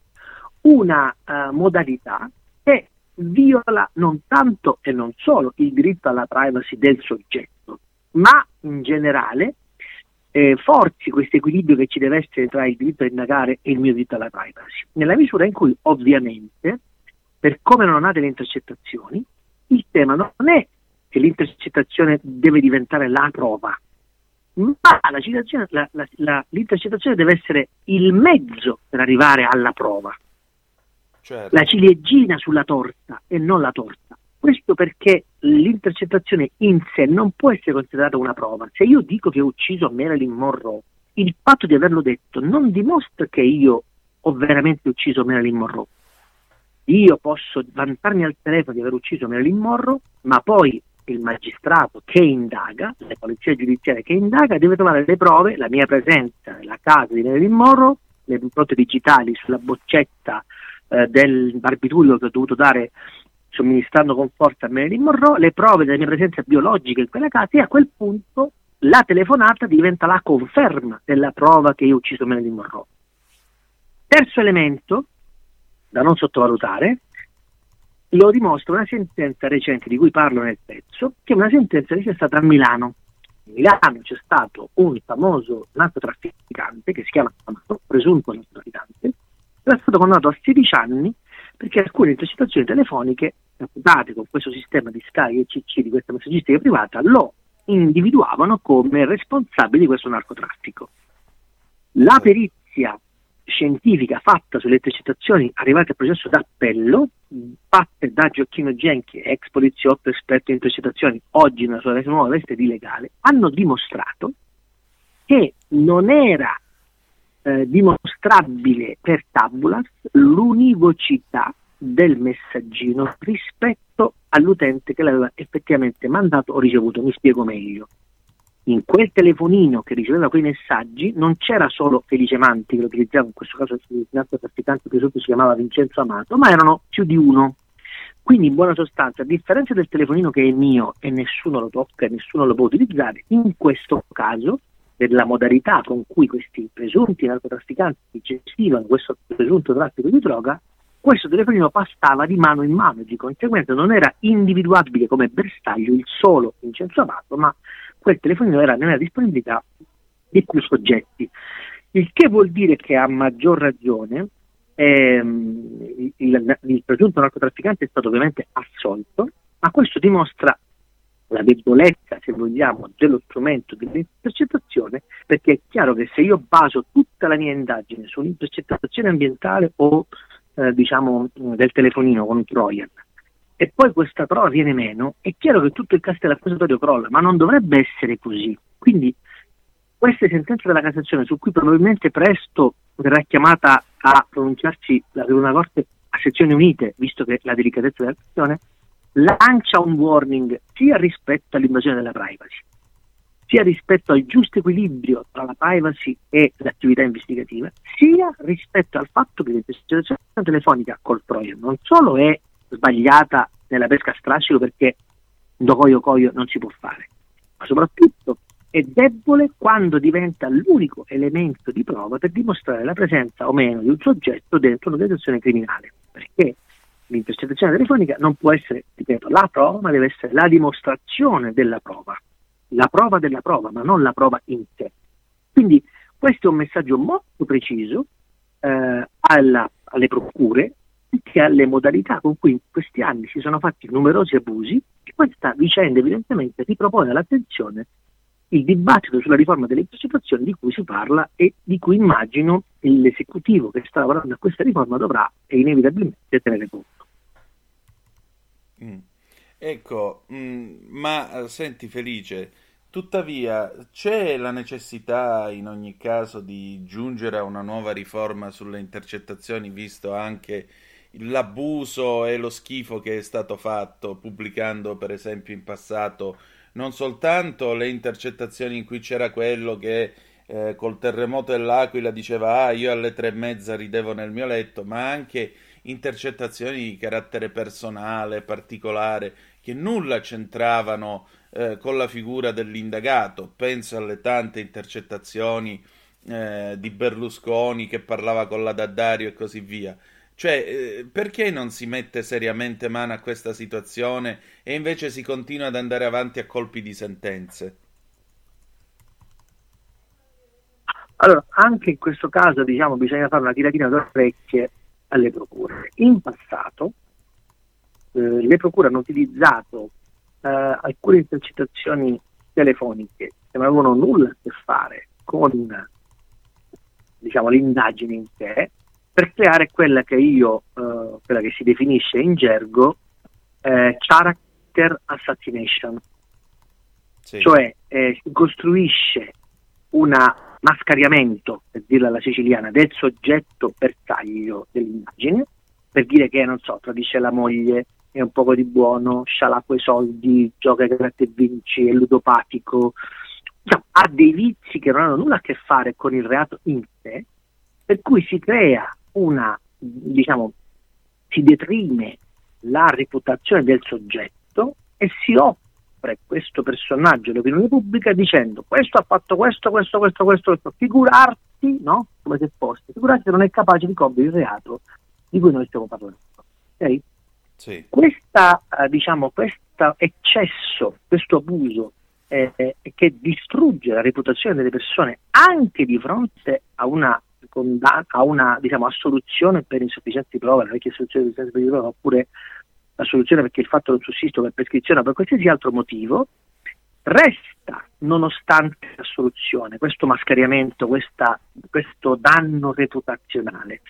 una uh, modalità che viola non tanto e non solo il diritto alla privacy del soggetto, ma in generale eh, forzi questo equilibrio che ci deve essere tra il diritto a indagare e il mio diritto alla privacy, nella misura in cui ovviamente, per come non nate le intercettazioni, il tema non è che l'intercettazione deve diventare la prova, ma la la, la, l'intercettazione deve essere il mezzo per arrivare alla prova. Certo. La ciliegina sulla torta e non la torta. Questo perché l'intercettazione in sé non può essere considerata una prova. Se io dico che ho ucciso Marilyn Monroe, il fatto di averlo detto non dimostra che io ho veramente ucciso Marilyn Monroe. Io posso vantarmi al telefono di aver ucciso Marilyn Monroe, ma poi il magistrato che indaga, la polizia giudiziaria che indaga, deve trovare le prove, la mia presenza nella casa di Marilyn Monroe, le impronte digitali sulla boccetta eh, del barbiturico che ho dovuto dare somministrando con forza a Marilyn Monroe le prove della mia presenza biologica in quella casa e a quel punto la telefonata diventa la conferma della prova che io ho ucciso Marilyn Monroe. Terzo elemento, da non sottovalutare, lo dimostra una sentenza recente di cui parlo nel pezzo, che è una sentenza che c'è stata a Milano. A Milano c'è stato un famoso narcotrafficante che si chiama presunto narcotrafficante, che è stato condannato a 16 anni perché alcune intercettazioni telefoniche date con questo sistema di Sky e CC di questa messaggistica privata lo individuavano come responsabile di questo narcotraffico. La perizia scientifica fatta sulle intercettazioni arrivate al processo d'appello, fatte da Gioacchino Genchi, ex poliziotto esperto in intercettazioni, oggi nella sua nuova veste di legale, hanno dimostrato che non era eh, dimostrabile per tabulas l'univocità del messaggino rispetto all'utente che l'aveva effettivamente mandato o ricevuto. Mi spiego meglio. In quel telefonino che riceveva quei messaggi non c'era solo Felice Manti che lo utilizzava, in questo caso il narcotrafficante presunto si chiamava Vincenzo Amato, ma erano più di uno. Quindi in buona sostanza, a differenza del telefonino che è mio e nessuno lo tocca e nessuno lo può utilizzare, in questo caso della modalità con cui questi presunti narcotrafficanti gestivano questo presunto traffico di droga, questo telefonino passava di mano in mano e di conseguenza non era individuabile come bersaglio il solo Vincenzo Amato, ma quel telefonino era nella disponibilità di più soggetti. Il che vuol dire che a maggior ragione ehm, il, il presunto narcotrafficante è stato ovviamente assolto, ma questo dimostra la debolezza, se vogliamo, dello strumento dell'intercettazione, perché è chiaro che se io baso tutta la mia indagine sull'intercettazione ambientale o eh, diciamo del telefonino con un Trojan e poi questa prova viene meno, è chiaro che tutto il castello accusatorio crolla, ma non dovrebbe essere così. Quindi queste sentenze della Cassazione, su cui probabilmente presto verrà chiamata a pronunciarsi la Corte a sezioni unite, visto che la delicatezza della questione, lancia un warning sia rispetto all'invasione della privacy, sia rispetto al giusto equilibrio tra la privacy e l'attività investigativa, sia rispetto al fatto che l'intercettazione telefonica col Trojan non solo è sbagliata nella pesca a strascico perché do coio coio non si può fare, ma soprattutto è debole quando diventa l'unico elemento di prova per dimostrare la presenza o meno di un soggetto dentro un'organizzazione criminale, perché l'intercettazione telefonica non può essere, ripeto, la prova, ma deve essere la dimostrazione della prova, la prova della prova, ma non la prova in sé. Quindi questo è un messaggio molto preciso eh, alla, alle procure che alle modalità con cui in questi anni si sono fatti numerosi abusi e questa vicenda evidentemente ripropone all'attenzione il dibattito sulla riforma delle intercettazioni di cui si parla e di cui immagino l'esecutivo che sta lavorando a questa riforma dovrà inevitabilmente tenere conto. Mm. Ecco, mm, ma senti Felice, tuttavia c'è la necessità in ogni caso di giungere a una nuova riforma sulle intercettazioni, visto anche l'abuso e lo schifo che è stato fatto pubblicando per esempio in passato non soltanto le intercettazioni in cui c'era quello che eh, col terremoto dell'Aquila diceva ah io alle tre e mezza ridevo nel mio letto, ma anche intercettazioni di carattere personale, particolare, che nulla c'entravano eh, con la figura dell'indagato. Penso alle tante intercettazioni eh, di Berlusconi che parlava con la Daddario e così via. Cioè, eh, perché non si mette seriamente mano a questa situazione e invece si continua ad andare avanti a colpi di sentenze? Allora, anche in questo caso, diciamo, bisogna fare una tiratina d'orecchie alle procure. In passato eh, le procure hanno utilizzato eh, alcune intercettazioni telefoniche che non avevano nulla a che fare con diciamo, l'indagine in sé per creare quella che io, eh, quella che si definisce in gergo eh, character assassination, sì. cioè eh, si costruisce un mascariamento, per dirla alla siciliana, del soggetto bersaglio dell'immagine, per dire che, non so, tradisce la moglie, è un poco di buono, scialacqua i soldi, gioca a gratte e vinci, è ludopatico, diciamo, ha dei vizi che non hanno nulla a che fare con il reato in sé, per cui si crea una, diciamo, si deprime la reputazione del soggetto e si offre questo personaggio all'opinione pubblica dicendo questo ha fatto questo, questo, questo, questo, questo. figurarti, no? Come se fosse, figurarti che non è capace di compiere il reato di cui noi stiamo parlando. Okay? Sì. Questa, eh, diciamo, questo eccesso, questo abuso eh, eh, che distrugge la reputazione delle persone anche di fronte a una condanna, a una diciamo, assoluzione per insufficienza di prova, la vecchia assoluzione per insufficienza di prova, oppure la soluzione perché il fatto non sussiste per prescrizione o per qualsiasi altro motivo, resta nonostante la soluzione, questo mascariamento, questa, questo danno reputazionale.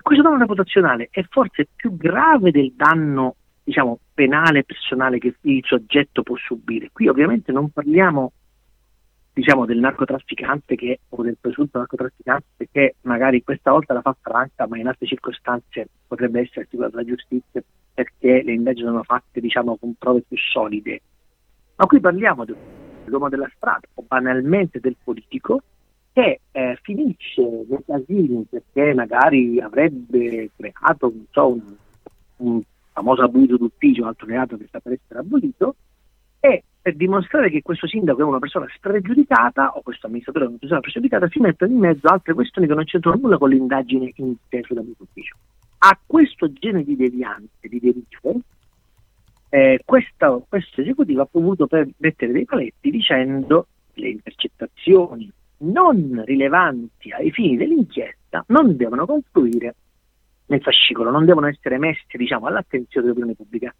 Questo danno reputazionale è forse più grave del danno diciamo, penale personale che il soggetto può subire. Qui ovviamente non parliamo diciamo, del narcotrafficante che, o del presunto narcotrafficante che magari questa volta la fa franca ma in altre circostanze potrebbe essere assicurata la giustizia perché le indagini sono fatte diciamo, con prove più solide. Ma qui parliamo dell'uomo della strada o banalmente del politico che eh, finisce nei casini perché magari avrebbe creato so, un, un famoso abuso d'ufficio, un altro reato che sta per essere abolito, e per dimostrare che questo sindaco è una persona spregiudicata o questo amministratore è una persona spregiudicata si mettono in mezzo altre questioni che non c'entrano nulla con l'indagine in sé sull'abuso ufficio. A questo genere di devianze, di derive, eh, questa, questo esecutivo ha voluto mettere dei paletti dicendo le intercettazioni non rilevanti ai fini dell'inchiesta non devono confluire nel fascicolo, non devono essere messe diciamo, all'attenzione dell'opinione pubblica.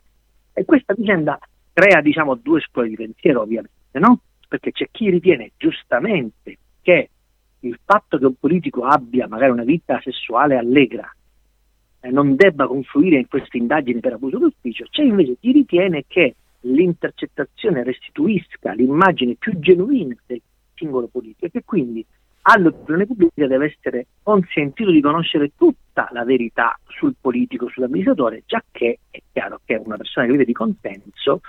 E questa vicenda crea diciamo, due scuole di pensiero ovviamente, no? perché c'è chi ritiene giustamente che il fatto che un politico abbia magari una vita sessuale allegra non debba confluire in queste indagini per abuso d'ufficio, c'è invece chi ritiene che l'intercettazione restituisca l'immagine più genuina del singolo politico e che quindi all'opinione pubblica deve essere consentito di conoscere tutta la verità sul politico, sull'amministratore, già che è chiaro che una persona che vive di consenso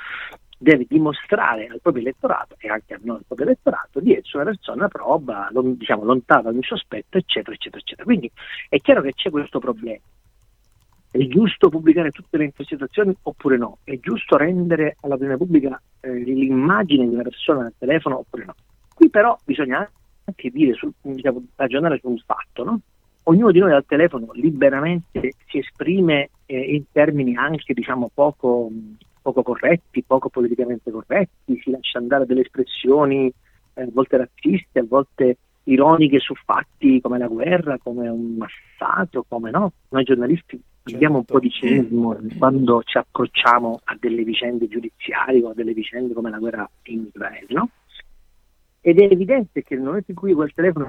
deve dimostrare al proprio elettorato e anche al non proprio elettorato di essere una persona proba, diciamo, lontana da ogni sospetto, eccetera, eccetera, eccetera. Quindi è chiaro che c'è questo problema. È giusto pubblicare tutte le intercettazioni oppure no? È giusto rendere all'opinione pubblica eh, l'immagine di una persona nel telefono oppure no? Qui però bisogna anche dire, sul, diciamo, ragionare su un fatto, no? Ognuno di noi al telefono liberamente si esprime eh, in termini anche diciamo, poco, poco, corretti, poco politicamente corretti, si lascia andare delle espressioni eh, a volte razziste, a volte ironiche su fatti come la guerra, come un massacro, come no. Noi giornalisti abbiamo un po' di certo. cinismo quando ci approcciamo a delle vicende giudiziarie o a delle vicende come la guerra in Israele, no? Ed è evidente che nel momento in cui quel telefono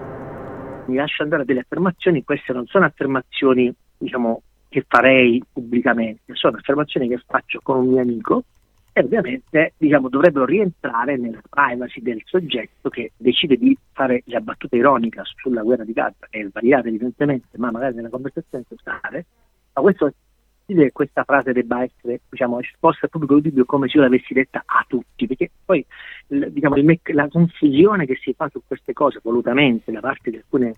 mi lascia andare delle affermazioni, queste non sono affermazioni, diciamo, che farei pubblicamente, sono affermazioni che faccio con un mio amico e ovviamente diciamo, dovrebbero rientrare nella privacy del soggetto che decide di fare la battuta ironica sulla guerra di Gaza e sbagliare evidentemente, ma magari nella conversazione usare, ma questo questa frase debba essere diciamo, esposta al pubblico dubbio come se io l'avessi detta a tutti, perché poi diciamo, mec- la confusione che si fa su queste cose volutamente da parte di alcune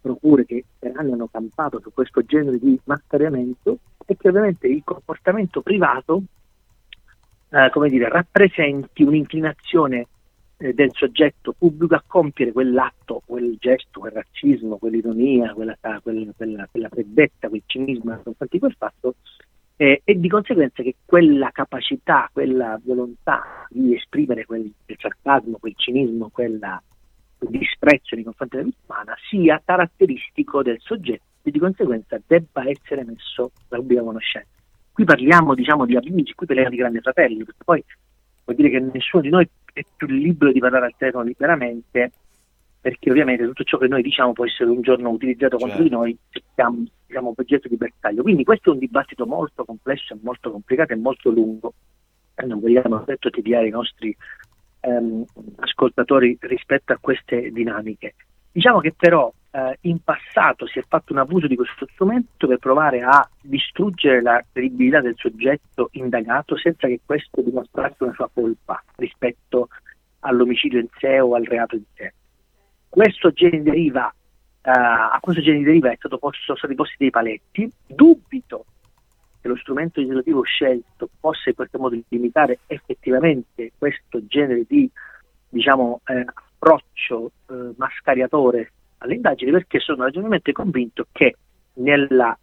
procure che per anni hanno campato su questo genere di mascariamento è che ovviamente il comportamento privato eh, come dire, rappresenti un'inclinazione eh, del soggetto pubblico a compiere quell'atto, quel gesto, quel razzismo, quell'ironia, quella, quella, quella, quella freddezza, quel cinismo nei confronti di quel fatto eh, e di conseguenza che quella capacità, quella volontà di esprimere quel, quel sarcasmo, quel cinismo, quella, quel disprezzo nei confronti della vita umana sia caratteristico del soggetto e di conseguenza debba essere messo alla pubblica conoscenza. Qui parliamo diciamo, di amici, qui parliamo di grandi fratelli, perché poi vuol dire che nessuno di noi è più libero di parlare al telefono liberamente, perché ovviamente tutto ciò che noi diciamo può essere un giorno utilizzato contro di certo. noi se siamo diciamo, oggetto di bersaglio. Quindi questo è un dibattito molto complesso, molto complicato e molto lungo. E non vogliamo detto tediare i nostri ehm, ascoltatori rispetto a queste dinamiche. Diciamo che però eh, in passato si è fatto un abuso di questo strumento per provare a distruggere la credibilità del soggetto indagato senza che questo dimostrasse una sua colpa rispetto all'omicidio in sé o al reato in sé. Questo deriva, eh, a questo genere deriva è stato posto, sono stati posti dei paletti. Dubito che lo strumento legislativo scelto possa in questo modo limitare effettivamente questo genere di diciamo, eh, approccio eh, mascariatore alle indagini perché sono ragionevolmente convinto che nella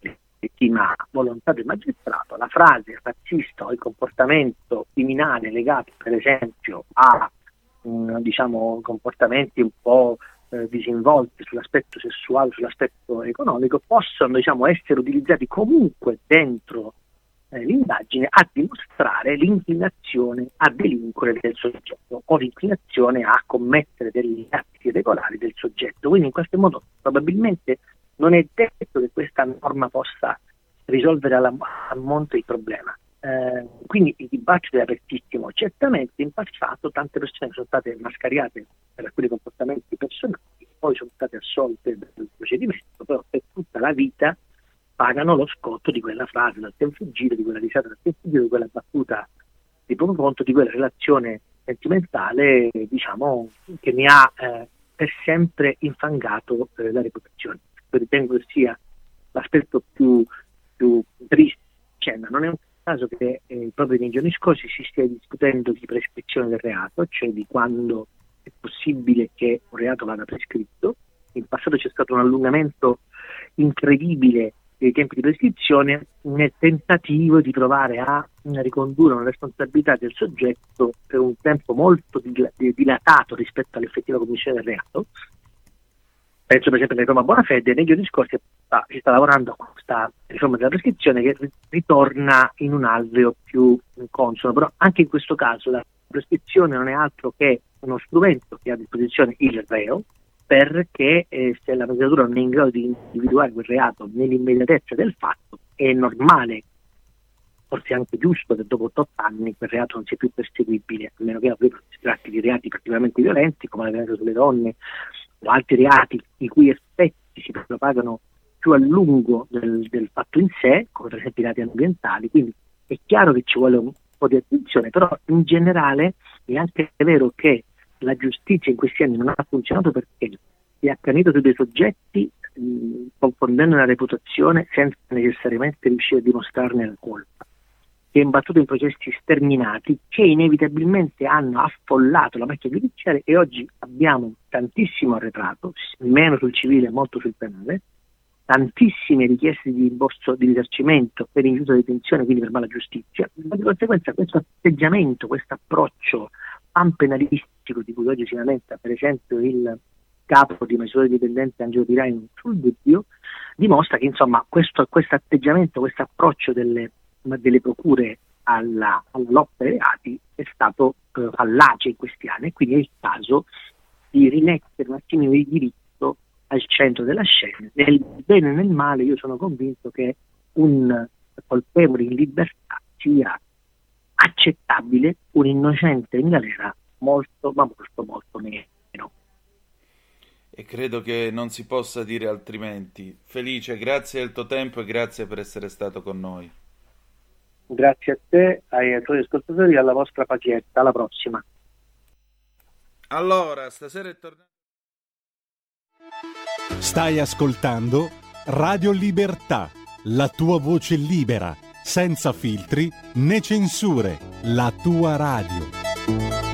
legittima volontà del magistrato la frase razzista o il comportamento criminale legato per esempio a mh, diciamo, comportamenti un po' eh, disinvolti sull'aspetto sessuale, sull'aspetto economico possono diciamo, essere utilizzati comunque dentro l'indagine a dimostrare l'inclinazione a delinquere del soggetto o l'inclinazione a commettere degli atti irregolari del soggetto. Quindi in questo modo probabilmente non è detto che questa norma possa risolvere alla, a monte il problema. Eh, quindi il dibattito è apertissimo. Certamente in passato tante persone sono state mascariate per alcuni comportamenti personali, poi sono state assolte dal procedimento, però per tutta la vita pagano lo scotto di quella frase dal tempo fuggire, di quella risata dal tempo fuggire, di quella battuta di poco conto, di quella relazione sentimentale, diciamo, che mi ha eh, per sempre infangato eh, la reputazione. Io ritengo che sia l'aspetto più, più triste, cioè, non è un caso che eh, proprio nei giorni scorsi si stia discutendo di prescrizione del reato, cioè di quando è possibile che un reato vada prescritto. In passato c'è stato un allungamento incredibile dei tempi di prescrizione nel tentativo di provare a ricondurre una responsabilità del soggetto per un tempo molto dilatato rispetto all'effettiva commissione del reato. Penso per esempio alla riforma buona fede, negli anni scorsi si sta lavorando a questa riforma della prescrizione che ritorna in un alveo più consono, però anche in questo caso la prescrizione non è altro che uno strumento che ha a disposizione il reo, perché eh, se la magistratura non è in grado di individuare quel reato nell'immediatezza del fatto, è normale, forse anche giusto, che dopo 8 anni quel reato non sia più perseguibile, a meno che si tratti di reati particolarmente violenti, come la violenza sulle donne o altri reati i cui effetti si propagano più a lungo del, del fatto in sé, come per esempio i reati ambientali. Quindi è chiaro che ci vuole un po' di attenzione, però in generale è anche vero che la giustizia in questi anni non ha funzionato perché è accanito su dei soggetti mh, confondendo la reputazione senza necessariamente riuscire a dimostrarne la colpa. Si è imbattuto in processi sterminati che inevitabilmente hanno affollato la macchina giudiziaria e oggi abbiamo tantissimo arretrato, meno sul civile e molto sul penale, tantissime richieste di rimborso di risarcimento per ingiusta detenzione, quindi per mala giustizia, ma di conseguenza questo atteggiamento, questo approccio panpenalistico di cui oggi si lamenta per esempio il capo di misure dipendente Angelo Piraino sul dubbio, dimostra che insomma questo, questo atteggiamento, questo approccio delle delle procure alla, alla lotta ai reati è stato eh, fallace in questi anni e quindi è il caso di rimettere un attimino il diritto al centro della scena. Nel bene e nel male io sono convinto che un colpevole in libertà sia accettabile, un innocente in galera molto ma molto molto meno. E credo che non si possa dire altrimenti. Felice, grazie del tuo tempo e grazie per essere stato con noi. Grazie a te, ai tuoi ascoltatori e alla vostra pazienza. Alla prossima. Allora, stasera è tornato. Stai ascoltando Radio Libertà, la tua voce libera, senza filtri né censure, la tua radio.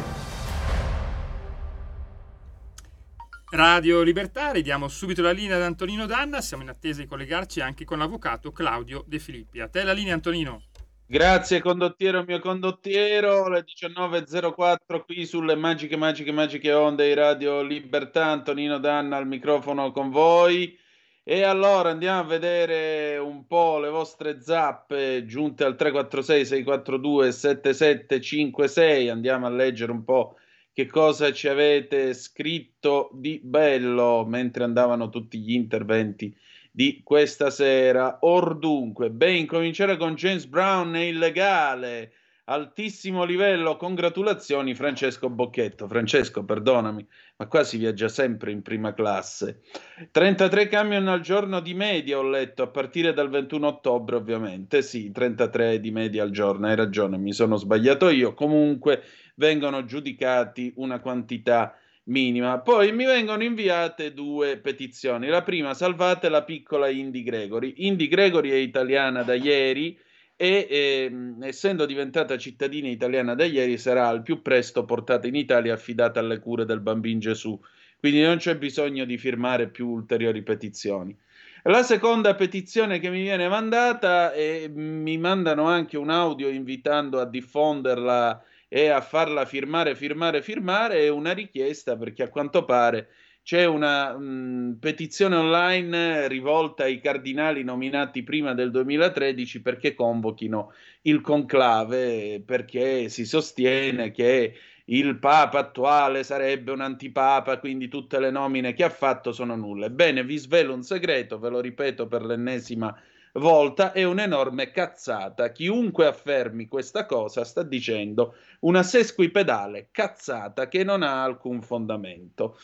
Radio Libertà, ridiamo subito la linea ad Antonino Danna, siamo in attesa di collegarci anche con l'avvocato Claudio De Filippi. A te la linea Antonino. Grazie condottiero mio condottiero, le 19.04 qui sulle magiche, magiche, magiche onde di Radio Libertà, Antonino Danna al microfono con voi. E allora andiamo a vedere un po' le vostre zappe giunte al 346 642 7756, andiamo a leggere un po' che cosa ci avete scritto di bello mentre andavano tutti gli interventi di questa sera. Or dunque, ben cominciare con James Brown è illegale, altissimo livello, congratulazioni Francesco Bocchetto. Francesco, perdonami, ma qua si viaggia sempre in prima classe. 33 camion al giorno di media ho letto, a partire dal 21 ottobre ovviamente, sì, 33 di media al giorno, hai ragione, mi sono sbagliato io, comunque vengono giudicati una quantità minima. Poi mi vengono inviate due petizioni. La prima, salvate la piccola Indy Gregory. Indy Gregory è italiana da ieri e ehm, essendo diventata cittadina italiana da ieri sarà al più presto portata in Italia affidata alle cure del bambino Gesù. Quindi non c'è bisogno di firmare più ulteriori petizioni. La seconda petizione che mi viene mandata e mi mandano anche un audio invitando a diffonderla e a farla firmare, firmare, firmare è una richiesta perché a quanto pare c'è una mh, petizione online rivolta ai cardinali nominati prima del 2013 perché convochino il conclave, perché si sostiene che il papa attuale sarebbe un antipapa, quindi tutte le nomine che ha fatto sono nulle. Bene, vi svelo un segreto, ve lo ripeto per l'ennesima volta volta è un'enorme cazzata. Chiunque affermi questa cosa sta dicendo una sesquipedale cazzata che non ha alcun fondamento.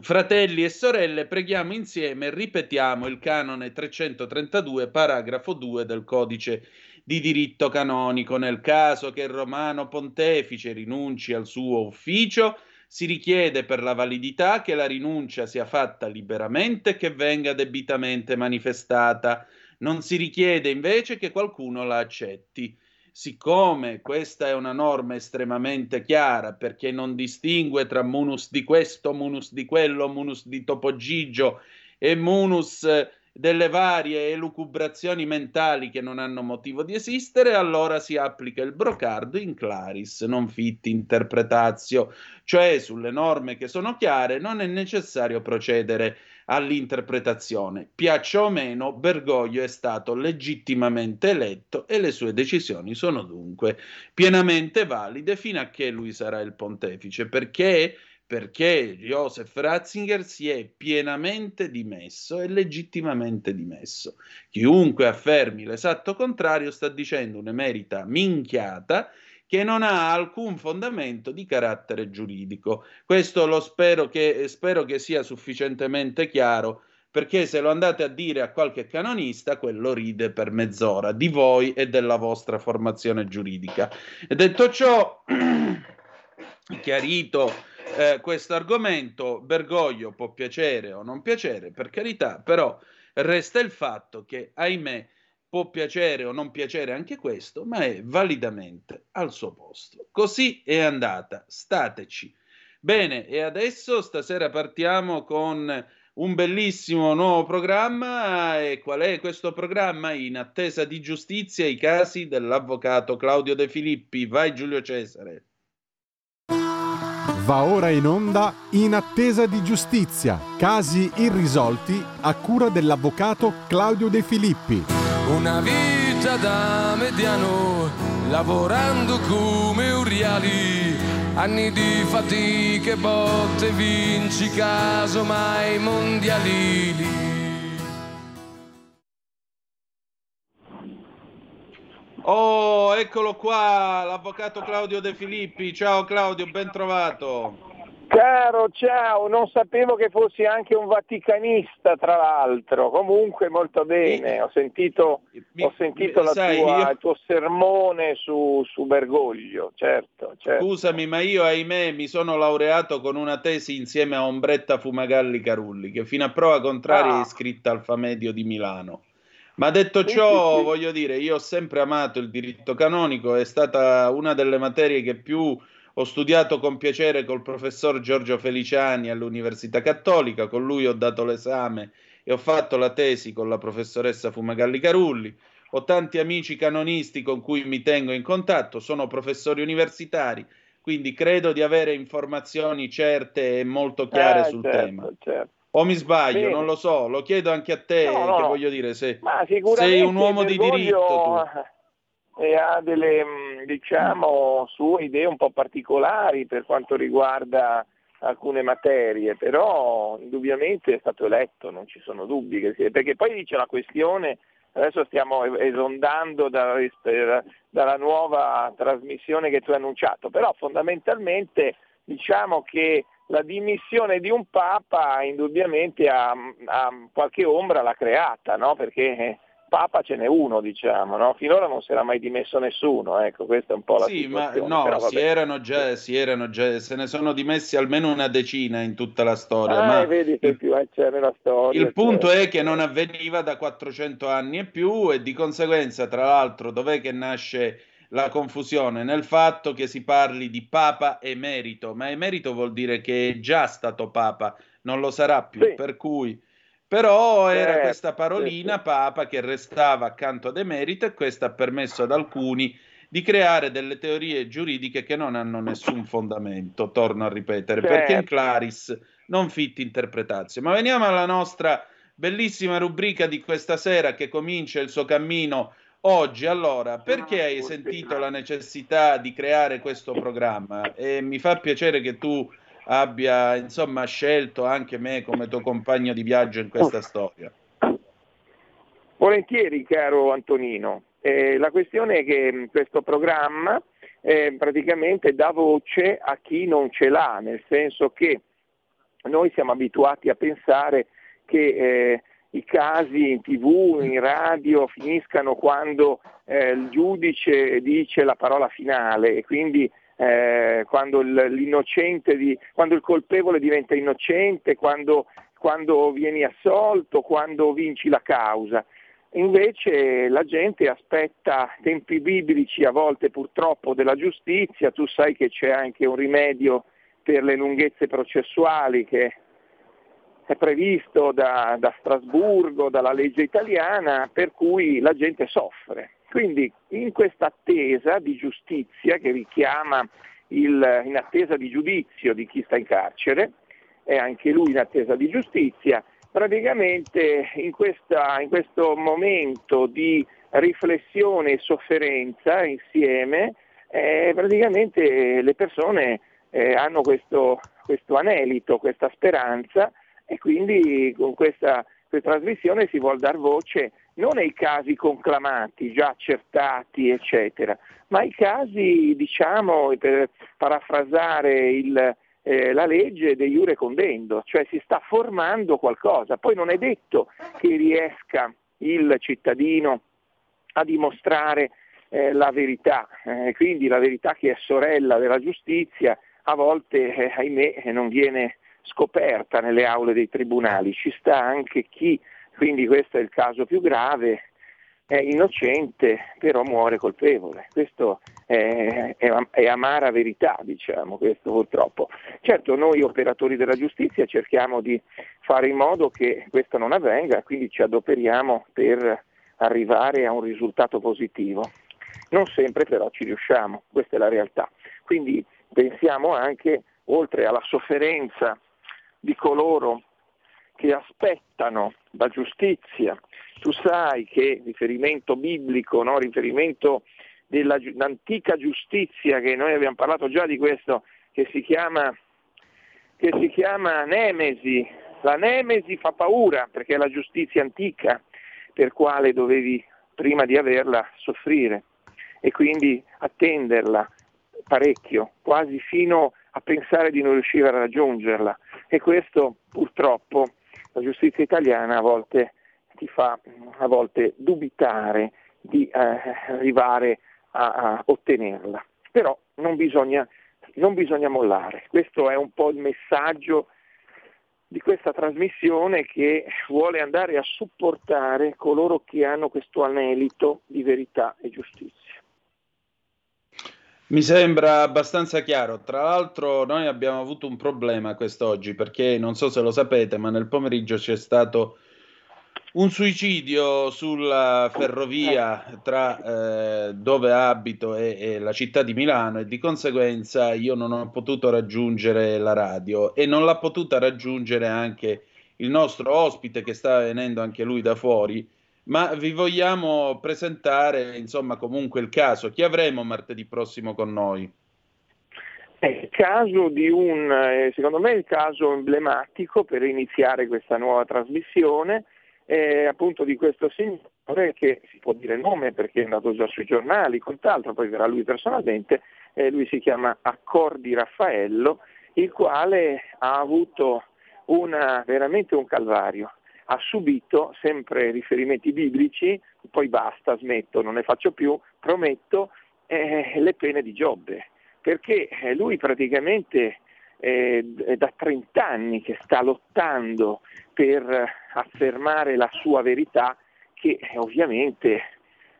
Fratelli e sorelle, preghiamo insieme e ripetiamo il canone 332, paragrafo 2 del codice di diritto canonico. Nel caso che il romano pontefice rinunci al suo ufficio, si richiede per la validità che la rinuncia sia fatta liberamente e che venga debitamente manifestata. Non si richiede invece che qualcuno la accetti. Siccome questa è una norma estremamente chiara perché non distingue tra munus di questo, munus di quello, munus di Topogigio e munus delle varie elucubrazioni mentali che non hanno motivo di esistere, allora si applica il brocardo in claris, non fit interpretatio, cioè sulle norme che sono chiare non è necessario procedere all'interpretazione. Piaccia o meno, Bergoglio è stato legittimamente eletto e le sue decisioni sono dunque pienamente valide fino a che lui sarà il pontefice, perché perché Joseph Ratzinger si è pienamente dimesso e legittimamente dimesso. Chiunque affermi l'esatto contrario sta dicendo un'emerita minchiata che non ha alcun fondamento di carattere giuridico. Questo lo spero che, spero che sia sufficientemente chiaro perché se lo andate a dire a qualche canonista, quello ride per mezz'ora di voi e della vostra formazione giuridica. Detto ciò, chiarito eh, questo argomento, Bergoglio può piacere o non piacere, per carità, però resta il fatto che, ahimè, può piacere o non piacere anche questo, ma è validamente al suo posto. Così è andata, stateci. Bene, e adesso stasera partiamo con un bellissimo nuovo programma. E qual è questo programma? In attesa di giustizia, i casi dell'avvocato Claudio De Filippi. Vai Giulio Cesare. Va ora in onda In attesa di giustizia, casi irrisolti a cura dell'avvocato Claudio De Filippi. Una vita da mediano, lavorando come uriali, anni di fatiche, botte, vinci caso mai mondialili. Oh, eccolo qua, l'avvocato Claudio De Filippi. Ciao Claudio, ben trovato. Caro, ciao, non sapevo che fossi anche un vaticanista, tra l'altro. Comunque molto bene, ho sentito, ho sentito la sai, tua- io- il tuo sermone su, su Bergoglio, certo, certo. Scusami, ma io ahimè mi sono laureato con una tesi insieme a Ombretta Fumagalli Carulli, che fino a prova contraria Ah. è iscritta al Famedio di Milano. Ma detto ciò, voglio dire, io ho sempre amato il diritto canonico, è stata una delle materie che più ho studiato con piacere col professor Giorgio Feliciani all'Università Cattolica, con lui ho dato l'esame e ho fatto la tesi con la professoressa Fumagalli Carulli. Ho tanti amici canonisti con cui mi tengo in contatto, sono professori universitari, quindi credo di avere informazioni certe e molto chiare Eh, sul certo, tema. certo. O mi sbaglio, Bene. non lo so, lo chiedo anche a te, No, no, che no. voglio dire, se sei un uomo di diritto tu. eh, ha delle, mh, diciamo, sue idee un po' particolari per quanto riguarda alcune materie, però indubbiamente è stato eletto, non ci sono dubbi, perché poi c'è la questione, adesso stiamo es- esondando da- da- dalla nuova trasmissione che tu hai annunciato, però fondamentalmente diciamo che la dimissione di un Papa indubbiamente ha, ha qualche ombra l'ha creata, no? perché eh, Papa ce n'è uno, diciamo, no? finora non si era mai dimesso nessuno, ecco, questa è un po' la Sì, ma no, si erano già, si erano già, se ne sono dimessi almeno una decina in tutta la storia, Ah, ma vedi che più c'è nella storia. il punto certo. è che non avveniva da 400 anni e più e di conseguenza, tra l'altro, dov'è che nasce la confusione? Nel fatto che si parli di Papa emerito, ma emerito vuol dire che è già stato Papa, non lo sarà più, per cui... Però era Certo, questa parolina Papa che restava accanto ad emerito e questo ha permesso ad alcuni di creare delle teorie giuridiche che non hanno nessun fondamento, torno a ripetere, perché in Certo. claris non fit interpretatio. Ma veniamo alla nostra bellissima rubrica di questa sera che comincia il suo cammino oggi. Allora, perché hai sentito la necessità di creare questo programma? E mi fa piacere che tu abbia, insomma, scelto anche me come tuo compagno di viaggio in questa storia. Volentieri, caro Antonino. Eh, la questione è che mh, questo programma eh, praticamente dà voce a chi non ce l'ha, nel senso che noi siamo abituati a pensare che eh, i casi in tv, in radio finiscano quando eh, il giudice dice la parola finale e quindi eh, quando, di- quando il colpevole diventa innocente, quando, quando vieni assolto, quando vinci la causa. Invece la gente aspetta tempi biblici a volte purtroppo della giustizia, tu sai che c'è anche un rimedio per le lunghezze processuali che è previsto da, da Strasburgo, dalla legge italiana, per cui la gente soffre. Quindi in questa attesa di giustizia che richiama il, in attesa di giudizio di chi sta in carcere, è anche lui in attesa di giustizia, praticamente in, questa- in questo momento di riflessione e sofferenza insieme, eh, praticamente le persone eh, hanno questo, questo anelito, questa speranza e quindi con questa, questa trasmissione si vuole dar voce non ai casi conclamati, già accertati, eccetera, ma ai casi, diciamo, per parafrasare il, eh, la legge de iure condendo, cioè si sta formando qualcosa. Poi non è detto che riesca il cittadino a dimostrare eh, la verità, eh, quindi la verità che è sorella della giustizia a volte, eh, ahimè, non viene scoperta nelle aule dei tribunali, ci sta anche chi, quindi questo è il caso più grave, è innocente però muore colpevole. Questo è, è, è amara verità, diciamo, questo purtroppo. Certo, noi operatori della giustizia cerchiamo di fare in modo che questo non avvenga, quindi ci adoperiamo per arrivare a un risultato positivo. Non sempre però ci riusciamo, questa è la realtà. Quindi pensiamo anche, oltre alla sofferenza di coloro che aspettano la giustizia, tu sai che riferimento biblico, no? riferimento dell'antica giustizia, che noi abbiamo parlato già di questo, che si chiama, che si chiama Nemesi. La Nemesi fa paura perché è la giustizia antica per quale dovevi prima di averla soffrire e quindi attenderla parecchio, quasi fino a pensare di non riuscire a raggiungerla e questo purtroppo la giustizia italiana a volte ti fa a volte dubitare di eh, arrivare a, a, ottenerla. Però non bisogna, non bisogna mollare, questo è un po' il messaggio di questa trasmissione che vuole andare a supportare coloro che hanno questo anelito di verità e giustizia. Mi sembra abbastanza chiaro. Tra l'altro, noi abbiamo avuto un problema quest'oggi perché non so se lo sapete, ma nel pomeriggio c'è stato un suicidio sulla ferrovia tra eh, dove abito e, e, la città di Milano e di conseguenza io non ho potuto raggiungere la radio e non l'ha potuta raggiungere anche il nostro ospite che sta venendo anche lui da fuori. Ma vi vogliamo presentare, insomma, comunque il caso. Chi avremo martedì prossimo con noi? È il caso di un, eh, secondo me, il caso emblematico per iniziare questa nuova trasmissione eh, appunto di questo signore che si può dire nome perché è andato già sui giornali, quant'altro, poi verrà lui personalmente, eh, lui si chiama Accordi Raffaello, il quale ha avuto una, veramente un calvario, ha subito sempre riferimenti biblici, poi basta, smetto, non ne faccio più, prometto, eh, le pene di Giobbe, perché lui praticamente eh, è da 30 anni che sta lottando per affermare la sua verità, che ovviamente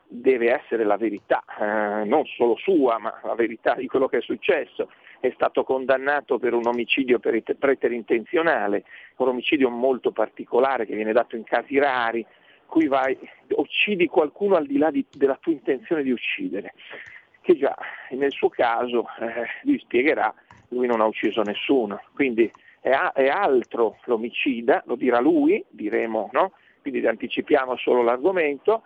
deve essere la verità, eh, non solo sua, ma la verità di quello che è successo. È stato condannato per un omicidio preterintenzionale, un omicidio molto particolare che viene dato in casi rari, cui vai, uccidi qualcuno al di là di, della tua intenzione di uccidere, che già nel suo caso eh, lui spiegherà lui non ha ucciso nessuno, quindi è, a, è altro l'omicida, lo dirà lui, diremo, no? quindi anticipiamo solo l'argomento,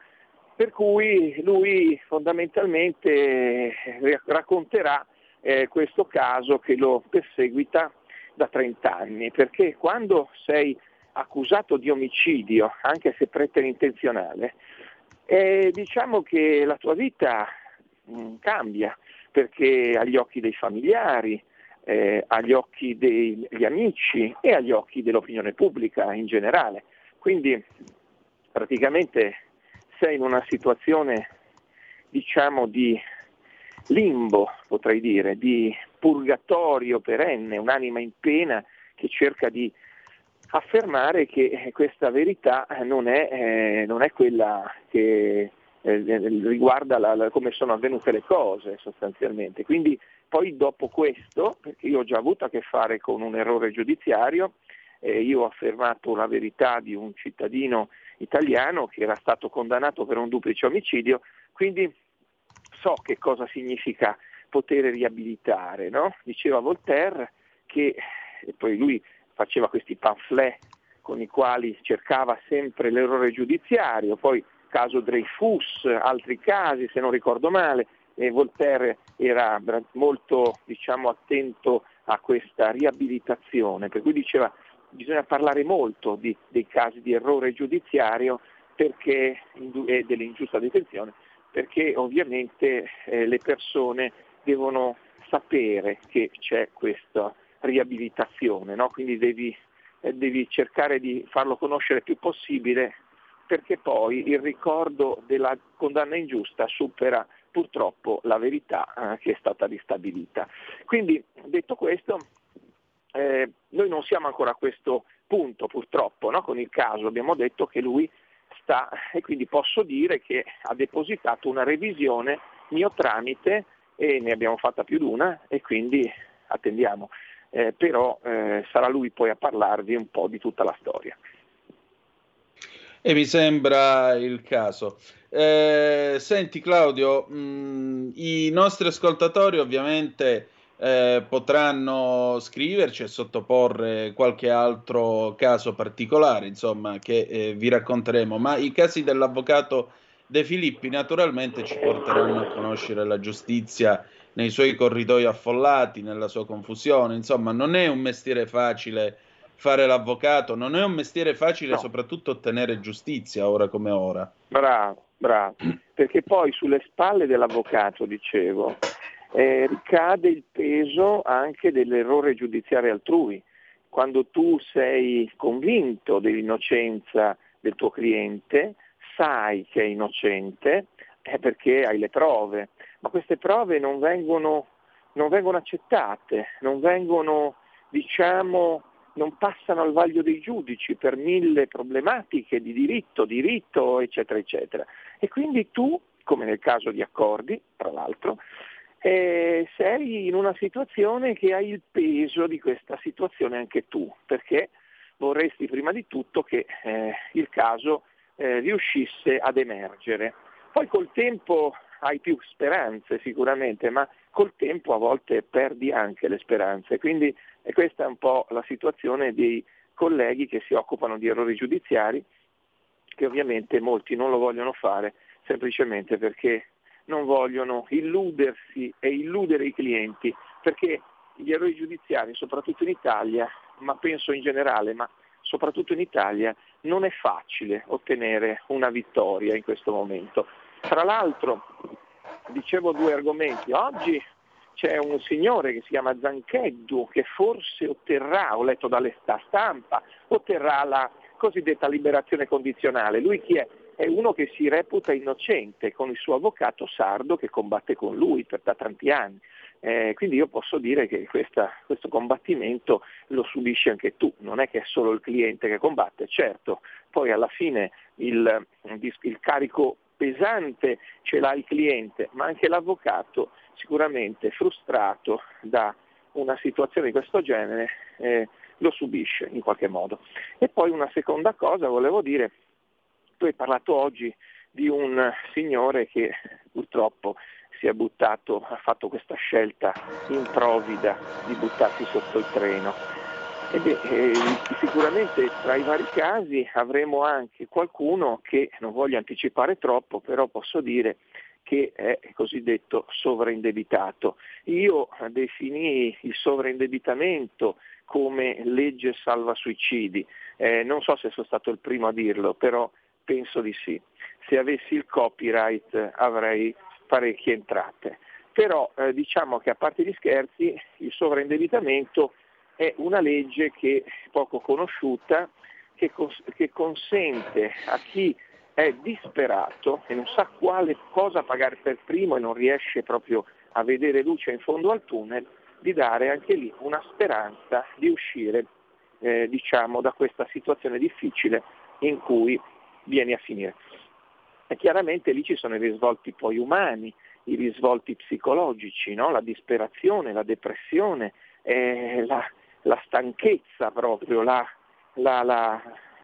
per cui lui fondamentalmente eh, racconterà eh, questo caso che lo perseguita da 30 anni, perché quando sei accusato di omicidio, anche se preterintenzionale, eh, diciamo che la tua vita mh, mm, cambia, perché agli occhi dei familiari, eh, agli occhi degli amici e agli occhi dell'opinione pubblica in generale. Quindi praticamente sei in una situazione diciamo di limbo, potrei dire, di purgatorio perenne, un'anima in pena che cerca di affermare che questa verità non è, eh, non è quella che eh, riguarda la, la, come sono avvenute le cose sostanzialmente. Quindi poi dopo questo, perché io ho già avuto a che fare con un errore giudiziario, eh, io ho affermato la verità di un cittadino italiano che era stato condannato per un duplice omicidio, quindi so che cosa significa poter riabilitare. No? Diceva Voltaire che, e poi lui faceva questi pamphlet con i quali cercava sempre l'errore giudiziario, poi caso Dreyfus, altri casi se non ricordo male, e Voltaire era molto diciamo, attento a questa riabilitazione, per cui diceva bisogna parlare molto di, dei casi di errore giudiziario perché, e dell'ingiusta detenzione, perché ovviamente eh, le persone devono sapere che c'è questa riabilitazione, no? quindi devi, eh, devi cercare di farlo conoscere il più possibile perché poi il ricordo della condanna ingiusta supera purtroppo la verità eh, che è stata ristabilita. Quindi detto questo, eh, noi non siamo ancora a questo punto purtroppo no? con il caso, abbiamo detto che lui sta e quindi posso dire che ha depositato una revisione mio tramite e ne abbiamo fatta più di una e quindi attendiamo, eh, però eh, sarà lui poi a parlarvi un po' di tutta la storia. E mi sembra il caso. Eh, senti Claudio, mh, mm, i nostri ascoltatori ovviamente eh, potranno scriverci e sottoporre qualche altro caso particolare, insomma, che eh, vi racconteremo, ma i casi dell'avvocato De Filippi naturalmente ci porteranno a conoscere la giustizia nei suoi corridoi affollati, nella sua confusione. Insomma, non è un mestiere facile fare l'avvocato, non è un mestiere facile No. soprattutto ottenere giustizia ora come ora. Bravo, bravo. Perché poi sulle spalle dell'avvocato, dicevo, eh, ricade il peso anche dell'errore giudiziario altrui. Quando tu sei convinto dell'innocenza del tuo cliente, sai che è innocente, è perché hai le prove, ma queste prove non vengono, non vengono accettate, non vengono, diciamo, non passano al vaglio dei giudici per mille problematiche di diritto, diritto, eccetera, eccetera. E quindi tu, come nel caso di accordi, tra l'altro, eh, sei in una situazione che hai il peso di questa situazione anche tu, perché vorresti prima di tutto che eh, il caso eh, riuscisse ad emergere. Poi col tempo hai più speranze sicuramente, ma col tempo a volte perdi anche le speranze. Quindi e questa è un po' la situazione dei colleghi che si occupano di errori giudiziari, che ovviamente molti non lo vogliono fare semplicemente perché non vogliono illudersi e illudere i clienti, perché gli errori giudiziari, soprattutto in Italia, ma penso in generale, ma soprattutto in Italia, non è facile ottenere una vittoria in questo momento. Tra l'altro, dicevo due argomenti, oggi c'è un signore che si chiama Zancheddu che forse otterrà, ho letto dalle sta stampa, otterrà la cosiddetta liberazione condizionale. Lui chi è? È uno che si reputa innocente con il suo avvocato sardo che combatte con lui per da tanti anni. Eh, quindi io posso dire che questa- questo combattimento lo subisci anche tu, non è che è solo il cliente che combatte, certo, poi alla fine il, il carico pesante ce l'ha il cliente, ma anche l'avvocato sicuramente frustrato da una situazione di questo genere eh, lo subisce in qualche modo. E poi una seconda cosa, volevo dire, tu hai parlato oggi di un signore che purtroppo si è buttato, ha fatto questa scelta improvvida di buttarsi sotto il treno. Beh, eh, sicuramente tra i vari casi avremo anche qualcuno che, non voglio anticipare troppo, però posso dire che è cosiddetto sovraindebitato. Io definii il sovraindebitamento come legge salva suicidi, Eh, non so se sono stato il primo a dirlo, però penso di sì. Se avessi il copyright avrei parecchie entrate. Però eh, diciamo che a parte gli scherzi il sovraindebitamento è una legge che è poco conosciuta, che, cons- che consente a chi è disperato e non sa quale cosa pagare per primo e non riesce proprio a vedere luce in fondo al tunnel, di dare anche lì una speranza di uscire eh, diciamo, da questa situazione difficile in cui vieni a finire. E chiaramente lì ci sono i risvolti poi umani, i risvolti psicologici, no? la disperazione, la depressione, eh, la, la stanchezza proprio, la, la,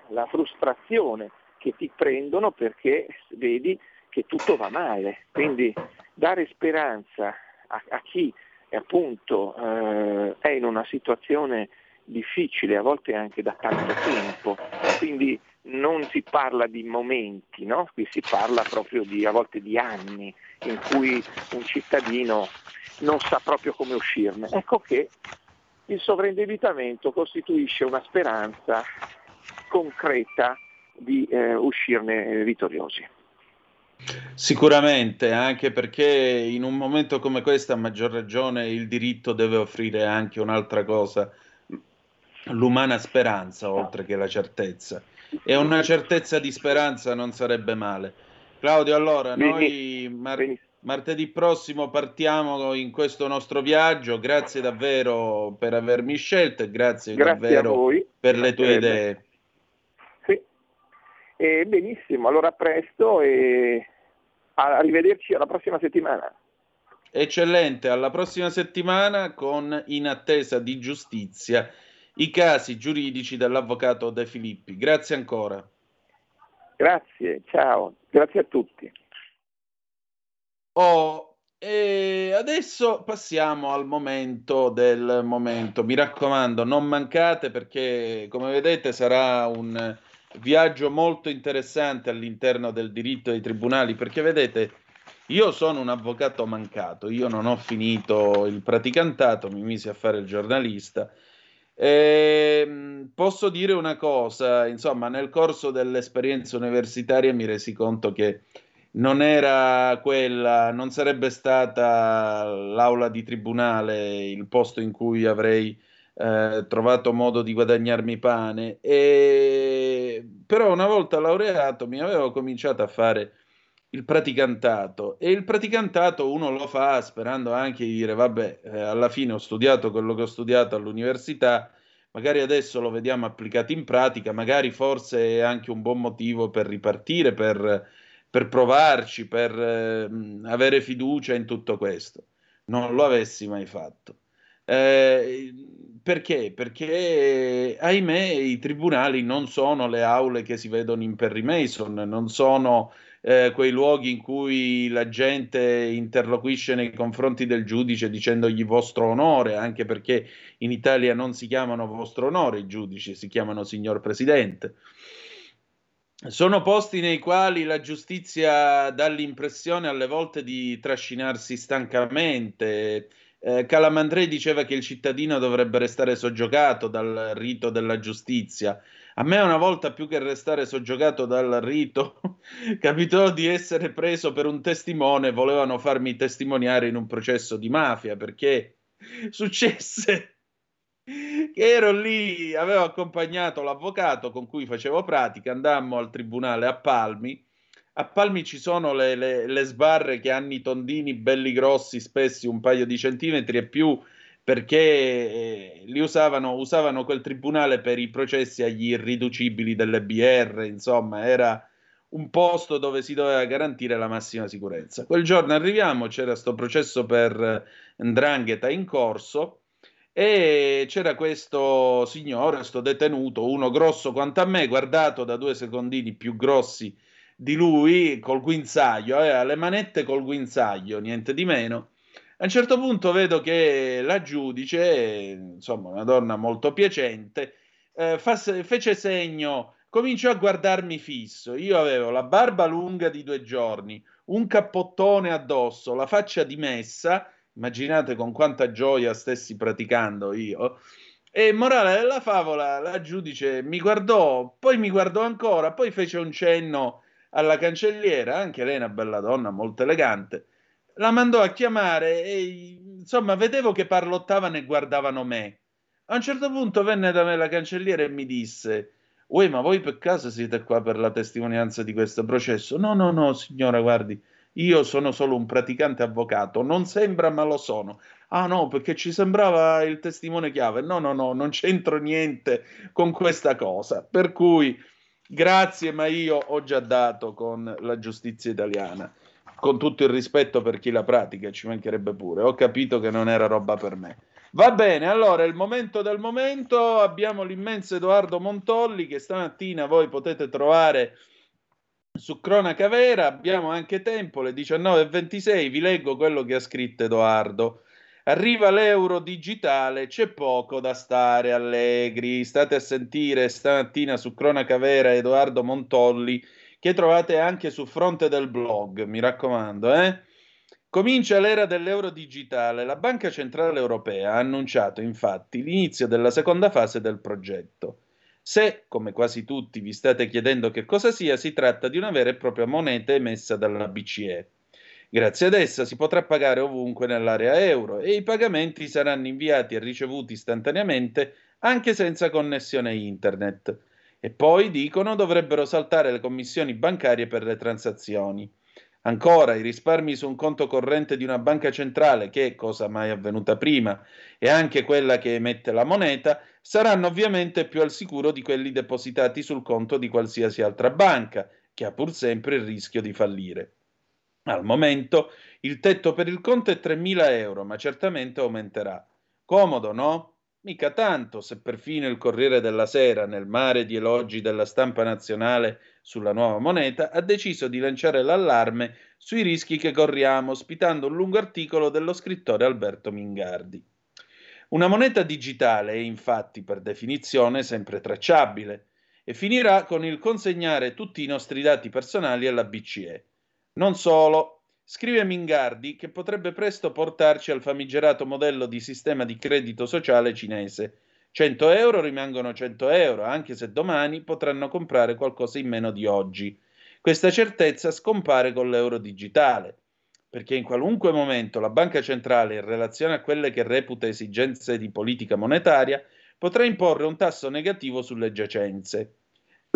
la, frustrazione che ti prendono perché vedi che tutto va male. Quindi dare speranza a, a chi appunto eh, è in una situazione difficile, a volte anche da tanto tempo, quindi non si parla di momenti, no? qui si parla proprio di, a volte di anni in cui un cittadino non sa proprio come uscirne. Ecco che il sovraindebitamento costituisce una speranza concreta di eh, uscirne vittoriosi. Sicuramente, anche perché in un momento come questo, a maggior ragione, il diritto deve offrire anche un'altra cosa, l'umana speranza, oltre che la certezza. E una certezza di speranza non sarebbe male. Claudio, allora, noi mar- martedì prossimo partiamo in questo nostro viaggio. Grazie davvero per avermi scelto e grazie, Grazie davvero per le tue idee. E benissimo, allora a presto e arrivederci alla prossima settimana. Eccellente, alla prossima settimana con In attesa di giustizia i casi giuridici dell'avvocato De Filippi. Grazie ancora. Grazie, ciao, grazie a tutti. Oh, e adesso passiamo al momento del momento. Mi raccomando, non mancate perché, come vedete, sarà un viaggio molto interessante all'interno del diritto dei tribunali, perché vedete, Io sono un avvocato mancato, io non ho finito il praticantato, mi misi a fare il giornalista. Ehm, posso dire una cosa, insomma, nel corso dell'esperienza universitaria mi resi conto che non era quella, non sarebbe stata l'aula di tribunale il posto in cui avrei eh, trovato modo di guadagnarmi pane. E... Però una volta laureato mi avevo cominciato a fare il praticantato. E il praticantato uno lo fa sperando anche di dire vabbè eh, alla fine ho studiato quello che ho studiato all'università magari adesso lo vediamo applicato in pratica magari forse è anche un buon motivo per ripartire per, per provarci per eh, avere fiducia in tutto questo. Non lo avessi mai fatto. Eh, perché? Perché, ahimè, i tribunali non sono le aule che si vedono in Perry Mason, non sono eh, quei luoghi in cui la gente interloquisce nei confronti del giudice dicendogli vostro onore, anche perché in Italia non si chiamano vostro onore i giudici, si chiamano signor Presidente. Sono posti nei quali la giustizia dà l'impressione alle volte di trascinarsi stancamente. Eh, Calamandrei diceva che il cittadino dovrebbe restare soggiogato dal rito della giustizia. A me una volta più che restare soggiogato dal rito, capitò di essere preso per un testimone, volevano farmi testimoniare in un processo di mafia perché successe che ero lì, avevo accompagnato l'avvocato con cui facevo pratica, andammo al tribunale a Palmi. A Palmi ci sono le, le, le sbarre che hanno i tondini belli grossi, spessi un paio di centimetri e più perché eh, li usavano, usavano quel tribunale per i processi agli irriducibili delle BR, insomma, era un posto dove si doveva garantire la massima sicurezza. Quel giorno arriviamo, c'era questo processo per Ndrangheta in corso e c'era questo signore, questo detenuto, uno grosso quanto a me, guardato da due secondini più grossi di lui, col guinzaglio, aveva le manette col guinzaglio, niente di meno a un certo punto vedo che la giudice, insomma una donna molto piacente, eh, fa, fece segno, cominciò a guardarmi fisso. Io avevo la barba lunga di due giorni, un cappottone addosso, la faccia dimessa, immaginate con quanta gioia stessi praticando io. E morale della favola, la giudice mi guardò, poi mi guardò ancora, poi fece un cenno alla cancelliera, anche lei è una bella donna, molto elegante la mandò a chiamare e insomma vedevo che parlottavano e guardavano me. A un certo punto venne da me la cancelliera e mi disse: Uè, ma voi per caso siete qua per la testimonianza di questo processo? No, no, no, signora, guardi, io sono solo un praticante avvocato. Non sembra, ma lo sono. Ah no, perché ci sembrava il testimone chiave. No, no, no, non c'entro niente con questa cosa. Per cui, grazie, ma io ho già dato con la giustizia italiana con tutto il rispetto per chi la pratica, ci mancherebbe pure. Ho capito che non era roba per me. Va bene, allora il momento del momento abbiamo l'immenso Edoardo Montolli che stamattina voi potete trovare su Cronaca Vera. Abbiamo anche tempo, le 19.26. Vi leggo quello che ha scritto Edoardo. Arriva l'euro digitale, c'è poco da stare allegri. State a sentire stamattina su Cronaca Vera Edoardo Montolli che trovate anche su fronte del blog, mi raccomando, eh? Comincia l'era dell'euro digitale. La Banca Centrale Europea ha annunciato infatti l'inizio della seconda fase del progetto. Se, come quasi tutti vi state chiedendo che cosa sia, si tratta di una vera e propria moneta emessa dalla BCE. Grazie ad essa si potrà pagare ovunque nell'area euro e i pagamenti saranno inviati e ricevuti istantaneamente anche senza connessione internet. E poi dicono dovrebbero saltare le commissioni bancarie per le transazioni. Ancora, i risparmi su un conto corrente di una banca centrale, che cosa mai avvenuta prima, e anche quella che emette la moneta, saranno ovviamente più al sicuro di quelli depositati sul conto di qualsiasi altra banca, che ha pur sempre il rischio di fallire. Al momento il tetto per il conto è 3.000 euro, ma certamente aumenterà. Comodo, no? Mica tanto, se perfino il Corriere della Sera, nel mare di elogi della stampa nazionale sulla nuova moneta, ha deciso di lanciare l'allarme sui rischi che corriamo, ospitando un lungo articolo dello scrittore Alberto Mingardi. Una moneta digitale è infatti per definizione sempre tracciabile e finirà con il consegnare tutti i nostri dati personali alla BCE. Non solo, scrive Mingardi che potrebbe presto portarci al famigerato modello di sistema di credito sociale cinese. 100 euro rimangono 100 euro, anche se domani potranno comprare qualcosa in meno di oggi. Questa certezza scompare con l'euro digitale, perché in qualunque momento la banca centrale, in relazione a quelle che reputa esigenze di politica monetaria, potrà imporre un tasso negativo sulle giacenze.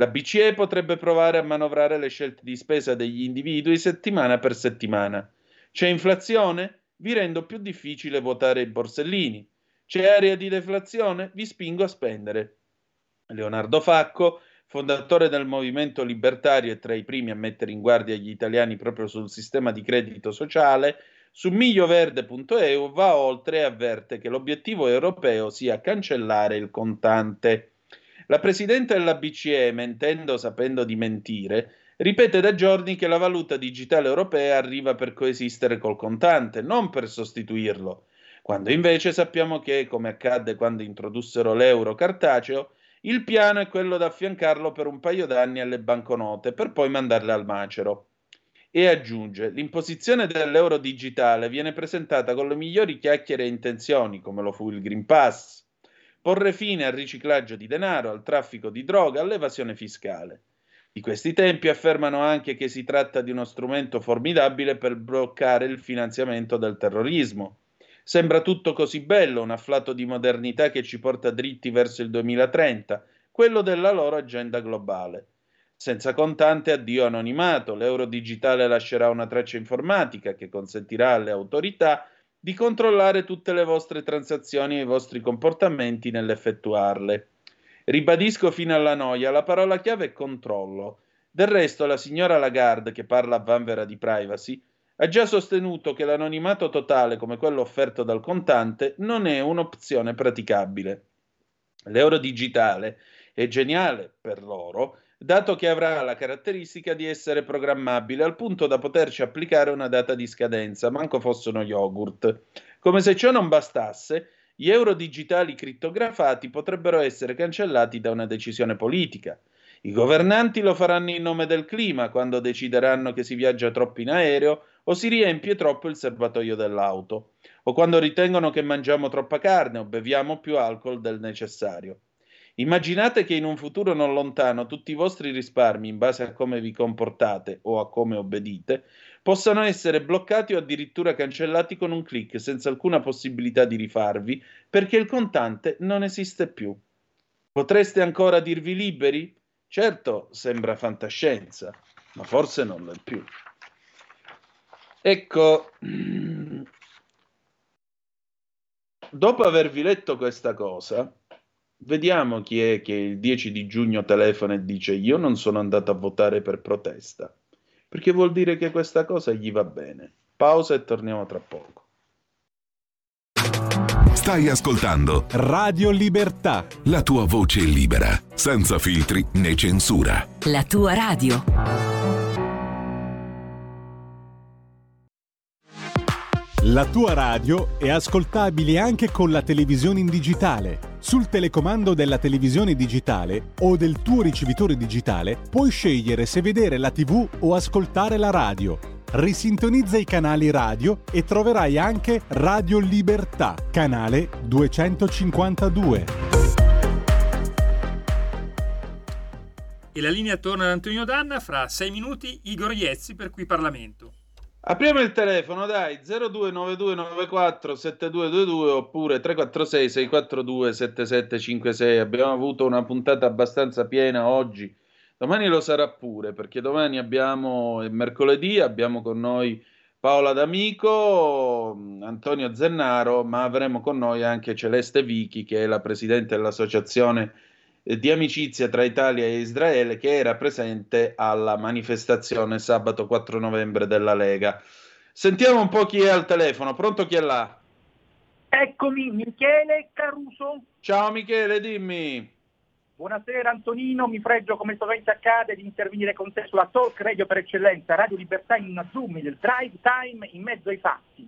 La BCE potrebbe provare a manovrare le scelte di spesa degli individui settimana per settimana. C'è inflazione? Vi rendo più difficile votare i borsellini. C'è area di deflazione? Vi spingo a spendere. Leonardo Facco, fondatore del movimento libertario e tra i primi a mettere in guardia gli italiani proprio sul sistema di credito sociale, su miglioverde.eu va oltre e avverte che l'obiettivo europeo sia cancellare il contante. La Presidente della BCE, mentendo sapendo di mentire, ripete da giorni che la valuta digitale europea arriva per coesistere col contante, non per sostituirlo, quando invece sappiamo che, come accadde quando introdussero l'euro cartaceo, il piano è quello da affiancarlo per un paio d'anni alle banconote per poi mandarle al macero. E aggiunge: l'imposizione dell'euro digitale viene presentata con le migliori chiacchiere e intenzioni, come lo fu il Green Pass porre fine al riciclaggio di denaro, al traffico di droga, all'evasione fiscale. Di questi tempi affermano anche che si tratta di uno strumento formidabile per bloccare il finanziamento del terrorismo. Sembra tutto così bello, un afflato di modernità che ci porta dritti verso il 2030, quello della loro agenda globale. Senza contante addio anonimato, l'euro digitale lascerà una traccia informatica che consentirà alle autorità di controllare tutte le vostre transazioni e i vostri comportamenti nell'effettuarle. Ribadisco fino alla noia, la parola chiave è controllo. Del resto, la signora Lagarde, che parla a vanvera di privacy, ha già sostenuto che l'anonimato totale come quello offerto dal contante non è un'opzione praticabile. L'euro digitale è geniale per loro dato che avrà la caratteristica di essere programmabile al punto da poterci applicare una data di scadenza, manco fosse uno yogurt. Come se ciò non bastasse, gli euro digitali crittografati potrebbero essere cancellati da una decisione politica. I governanti lo faranno in nome del clima quando decideranno che si viaggia troppo in aereo o si riempie troppo il serbatoio dell'auto, o quando ritengono che mangiamo troppa carne o beviamo più alcol del necessario. Immaginate che in un futuro non lontano tutti i vostri risparmi, in base a come vi comportate o a come obbedite, possano essere bloccati o addirittura cancellati con un clic, senza alcuna possibilità di rifarvi, perché il contante non esiste più. Potreste ancora dirvi liberi? Certo, sembra fantascienza, ma forse non lo è più. Ecco, dopo avervi letto questa cosa, Vediamo chi è che il 10 di giugno telefona e dice io non sono andato a votare per protesta, perché vuol dire che questa cosa gli va bene. Pausa e torniamo tra poco. Stai ascoltando Radio Libertà. La tua voce libera, senza filtri né censura. La tua radio. La tua radio è ascoltabile anche con la televisione in digitale. Sul telecomando della televisione digitale o del tuo ricevitore digitale puoi scegliere se vedere la TV o ascoltare la radio. Risintonizza i canali radio e troverai anche Radio Libertà, canale 252. E la linea torna ad Antonio Danna fra sei minuti Igor Iezzi per Qui Parlamento. Apriamo il telefono, dai, 029294 7222 oppure 346 642 7756. Abbiamo avuto una puntata abbastanza piena oggi. Domani lo sarà pure, perché domani abbiamo, mercoledì, abbiamo con noi Paola D'Amico, Antonio Zennaro, ma avremo con noi anche Celeste Vichi, che è la presidente dell'associazione di amicizia tra Italia e Israele che era presente alla manifestazione sabato 4 novembre della Lega. Sentiamo un po' chi è al telefono. Pronto chi è là? Eccomi, Michele Caruso. Ciao Michele, dimmi. Buonasera Antonino, mi pregio come sovente accade di intervenire con te sulla Talk Radio per eccellenza, Radio Libertà in una Zoom, il drive time in mezzo ai fatti.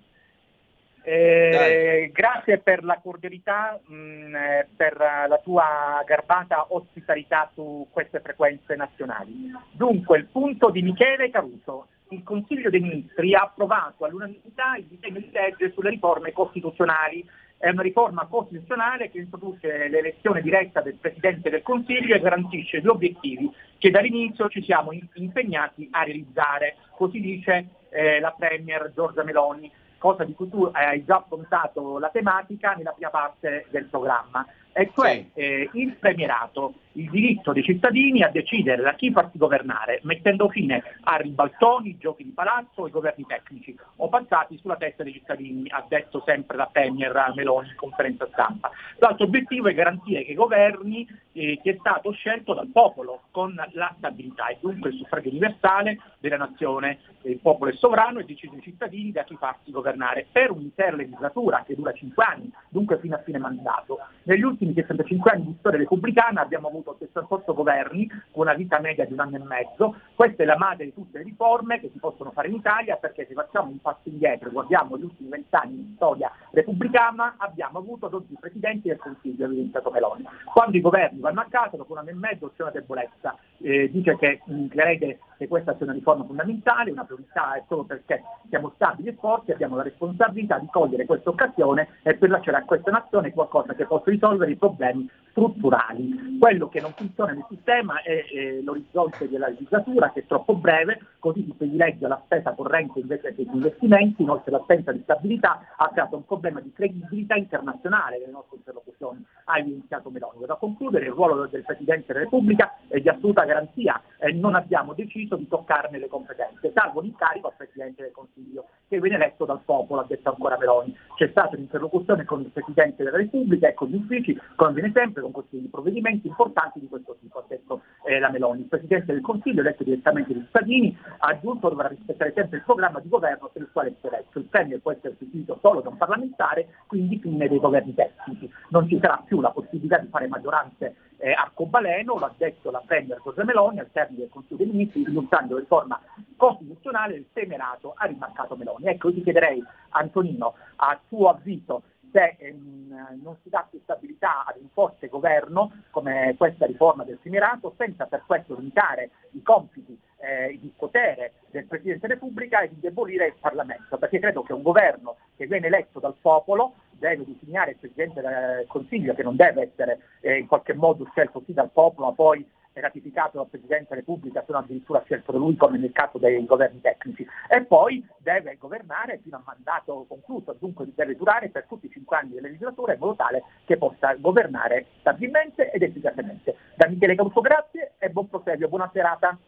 Eh, grazie per la cordialità, mh, mm, eh, per la tua garbata ospitalità su queste frequenze nazionali. Dunque, il punto di Michele Caruso. il Consiglio dei Ministri ha approvato all'unanimità il disegno di legge sulle riforme costituzionali. È una riforma costituzionale che introduce l'elezione diretta del Presidente del Consiglio e garantisce gli obiettivi che dall'inizio ci siamo impegnati a realizzare. Così dice eh, la Premier Giorgia Meloni, cosa di cui tu hai già affrontato la tematica nella prima parte del programma e cioè eh, il premierato, il diritto dei cittadini a decidere da chi farsi governare, mettendo fine a ribaltoni, giochi di palazzo e governi tecnici o passati sulla testa dei cittadini, ha detto sempre la Premier Meloni in conferenza stampa. L'altro obiettivo è garantire che i governi eh, chi è stato scelto dal popolo con la stabilità e dunque il suffragio universale della nazione. Il popolo è sovrano e decide i cittadini da chi farsi governare per un'intera legislatura che dura 5 anni, dunque fino a fine mandato. Negli ultimi 65 anni di storia repubblicana abbiamo avuto 68 governi con una vita media di un anno e mezzo. Questa è la madre di tutte le riforme che si possono fare in Italia perché se facciamo un passo indietro e guardiamo gli ultimi 20 anni di storia repubblicana abbiamo avuto 12 presidenti del Consiglio, evidenziato Meloni. Quando i governi vanno a casa, dopo un anno e mezzo c'è una debolezza. Eh, dice che mh, crede che questa sia una riforma fondamentale, una priorità è solo perché siamo stabili e forti, abbiamo la responsabilità di cogliere questa occasione e per lasciare a questa nazione qualcosa che possa risolvere i problemi strutturali. Quello che non funziona nel sistema è eh, l'orizzonte della legislatura che è troppo breve, così si privilegia la spesa corrente invece che gli investimenti, inoltre l'assenza di stabilità ha creato un problema di credibilità internazionale delle nostre interlocuzioni, ha evidenziato Meloni. Vado a concludere, il ruolo del Presidente della Repubblica è di assoluta garanzia e non abbiamo deciso di toccarne le competenze, salvo l'incarico al Presidente del Consiglio, che viene eletto dal popolo, ha detto ancora Meloni. C'è stata un'interlocuzione con il Presidente della Repubblica e con gli uffici, come avviene sempre, con di provvedimenti importanti di questo tipo, ha detto eh, la Meloni. Il Presidente del Consiglio, eletto direttamente dai cittadini, ha aggiunto dovrà rispettare sempre il programma di governo per il quale è eletto. Il Premier può essere sostituito solo da un parlamentare, quindi fine dei governi tecnici. Non ci sarà più la possibilità di fare maggioranze eh, arcobaleno, l'ha detto la Premier Giorgia Meloni al termine del Consiglio dei Ministri, rinunciando riforma costituzionale del temerato, ha rimarcato Meloni. Ecco, io ti chiederei, Antonino, a tuo avviso, se ehm, non si dà più stabilità ad un forte governo come questa riforma del Semirato, senza per questo limitare i compiti eh, di potere del Presidente della Repubblica e di indebolire il Parlamento, perché credo che un governo che viene eletto dal popolo deve disegnare il Presidente del Consiglio, che non deve essere eh, in qualche modo scelto sì dal popolo, ma poi ratificato dal Presidente della Repubblica, se non addirittura scelto da lui come nel caso dei governi tecnici, e poi deve governare fino a mandato concluso, dunque deve durare per tutti i cinque anni della legislatura in modo tale che possa governare stabilmente ed efficacemente. Da Michele Caruso grazie e buon proseguio, buona serata.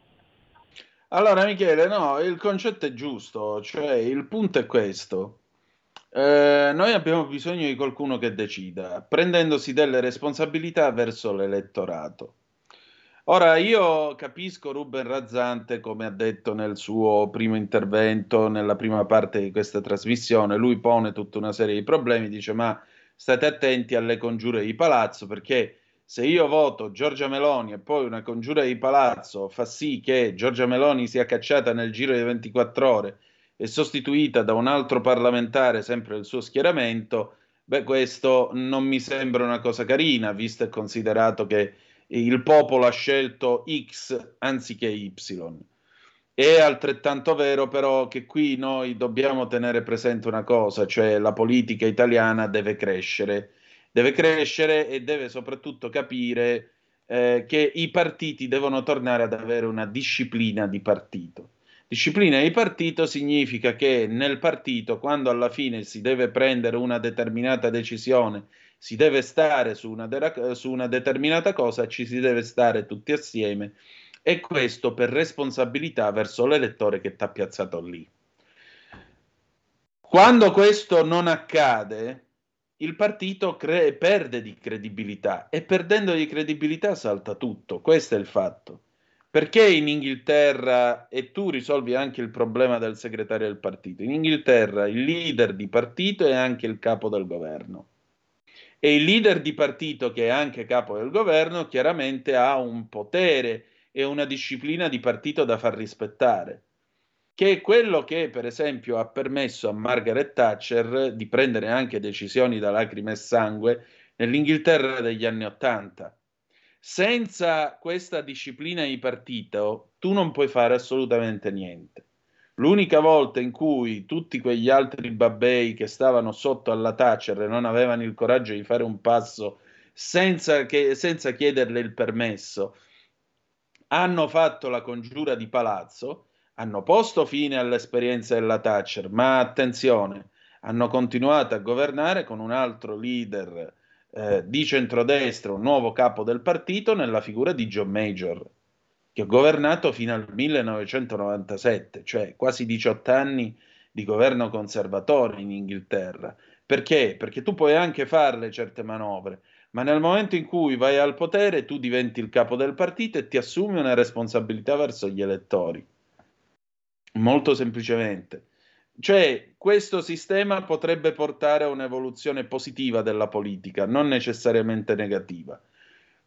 Allora Michele, no, il concetto è giusto, cioè il punto è questo. Eh, noi abbiamo bisogno di qualcuno che decida, prendendosi delle responsabilità verso l'elettorato. Ora, io capisco Ruben Razzante, come ha detto nel suo primo intervento, nella prima parte di questa trasmissione, lui pone tutta una serie di problemi, dice ma state attenti alle congiure di palazzo, perché se io voto Giorgia Meloni e poi una congiura di palazzo fa sì che Giorgia Meloni sia cacciata nel giro di 24 ore e sostituita da un altro parlamentare sempre del suo schieramento, beh, questo non mi sembra una cosa carina, visto e considerato che il popolo ha scelto X anziché Y. È altrettanto vero però che qui noi dobbiamo tenere presente una cosa, cioè la politica italiana deve crescere, deve crescere e deve soprattutto capire eh, che i partiti devono tornare ad avere una disciplina di partito. Disciplina di partito significa che nel partito, quando alla fine si deve prendere una determinata decisione, si deve stare su una, de- su una determinata cosa, ci si deve stare tutti assieme e questo per responsabilità verso l'elettore che ti ha piazzato lì. Quando questo non accade, il partito cre- perde di credibilità e perdendo di credibilità salta tutto, questo è il fatto. Perché in Inghilterra, e tu risolvi anche il problema del segretario del partito, in Inghilterra il leader di partito è anche il capo del governo. E il leader di partito, che è anche capo del governo, chiaramente ha un potere e una disciplina di partito da far rispettare, che è quello che, per esempio, ha permesso a Margaret Thatcher di prendere anche decisioni da lacrime e sangue nell'Inghilterra degli anni Ottanta senza questa disciplina di partito tu non puoi fare assolutamente niente. L'unica volta in cui tutti quegli altri babbei che stavano sotto alla Thatcher e non avevano il coraggio di fare un passo senza, che, senza chiederle il permesso, hanno fatto la congiura di palazzo, hanno posto fine all'esperienza della Thatcher, ma attenzione, hanno continuato a governare con un altro leader eh, di centrodestra, un nuovo capo del partito, nella figura di John Major che ho governato fino al 1997, cioè quasi 18 anni di governo conservatore in Inghilterra. Perché? Perché tu puoi anche farle certe manovre, ma nel momento in cui vai al potere tu diventi il capo del partito e ti assumi una responsabilità verso gli elettori. Molto semplicemente. Cioè, questo sistema potrebbe portare a un'evoluzione positiva della politica, non necessariamente negativa.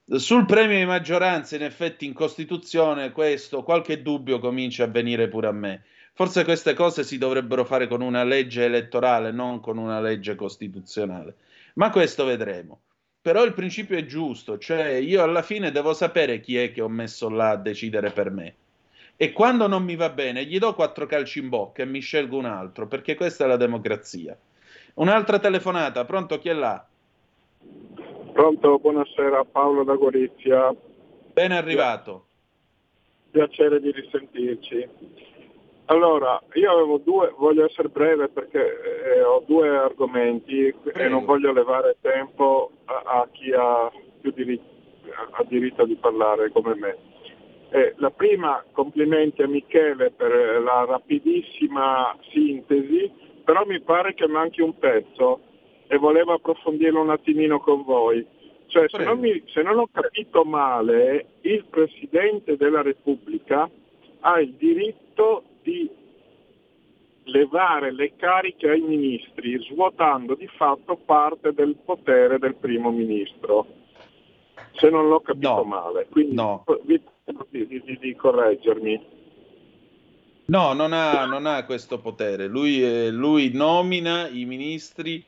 Sul premio di maggioranza, in effetti, in Costituzione, questo qualche dubbio comincia a venire pure a me. Forse queste cose si dovrebbero fare con una legge elettorale, non con una legge costituzionale. Ma questo vedremo. Però il principio è giusto, cioè io alla fine devo sapere chi è che ho messo là a decidere per me. E quando non mi va bene, gli do quattro calci in bocca e mi scelgo un altro, perché questa è la democrazia. Un'altra telefonata, pronto chi è là? Pronto, buonasera, Paolo da Gorizia. Ben arrivato. Piacere di risentirci. Allora, io avevo due, voglio essere breve perché eh, ho due argomenti Prego. e non voglio levare tempo a, a chi ha più diritto, ha diritto di parlare come me. Eh, la prima, complimenti a Michele per la rapidissima sintesi, però mi pare che manchi un pezzo e volevo approfondirlo un attimino con voi. Cioè, se non, mi, se non ho capito male, il Presidente della Repubblica ha il diritto di levare le cariche ai ministri, svuotando di fatto parte del potere del primo ministro. Se non l'ho capito no, male. Quindi no. vi prego di, di, di, correggermi. No, non ha, non ha questo potere. Lui, eh, lui nomina i ministri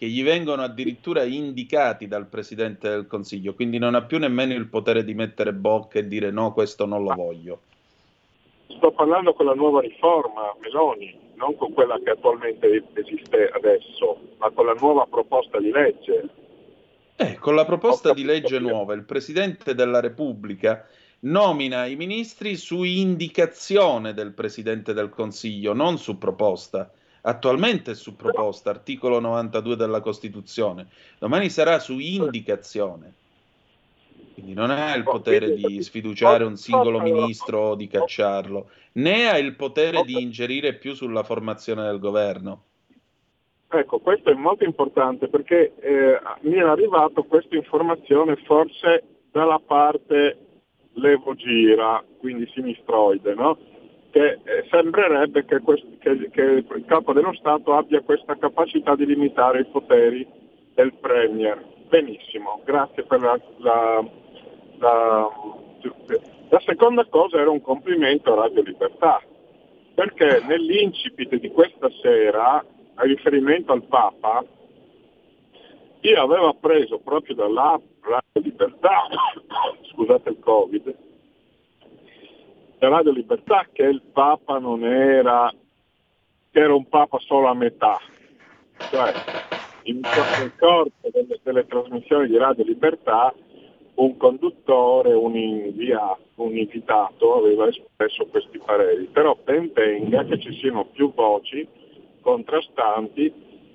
che gli vengono addirittura indicati dal Presidente del Consiglio, quindi non ha più nemmeno il potere di mettere bocca e dire no, questo non lo voglio. Sto parlando con la nuova riforma Meloni, non con quella che attualmente esiste adesso, ma con la nuova proposta di legge. Eh, con la proposta di legge nuova, il Presidente della Repubblica nomina i ministri su indicazione del Presidente del Consiglio, non su proposta attualmente è su proposta, articolo 92 della Costituzione, domani sarà su indicazione. Quindi non ha il potere di sfiduciare un singolo ministro o di cacciarlo, né ha il potere di ingerire più sulla formazione del governo. Ecco, questo è molto importante perché eh, mi è arrivato questa informazione forse dalla parte Levo Gira, quindi sinistroide, no? Che eh, sembrerebbe che, questo, che, che, il capo dello Stato abbia questa capacità di limitare i poteri del Premier. Benissimo, grazie per la, la, la, la seconda cosa era un complimento a Radio Libertà, perché nell'incipit di questa sera, a riferimento al Papa, io avevo appreso proprio dall'app Radio Libertà, scusate il Covid, Radio Libertà che il Papa non era, che era un Papa solo a metà, cioè in corpo delle, delle trasmissioni di Radio Libertà un conduttore, un, inviato, un invitato aveva espresso questi pareri, però ben venga che ci siano più voci contrastanti,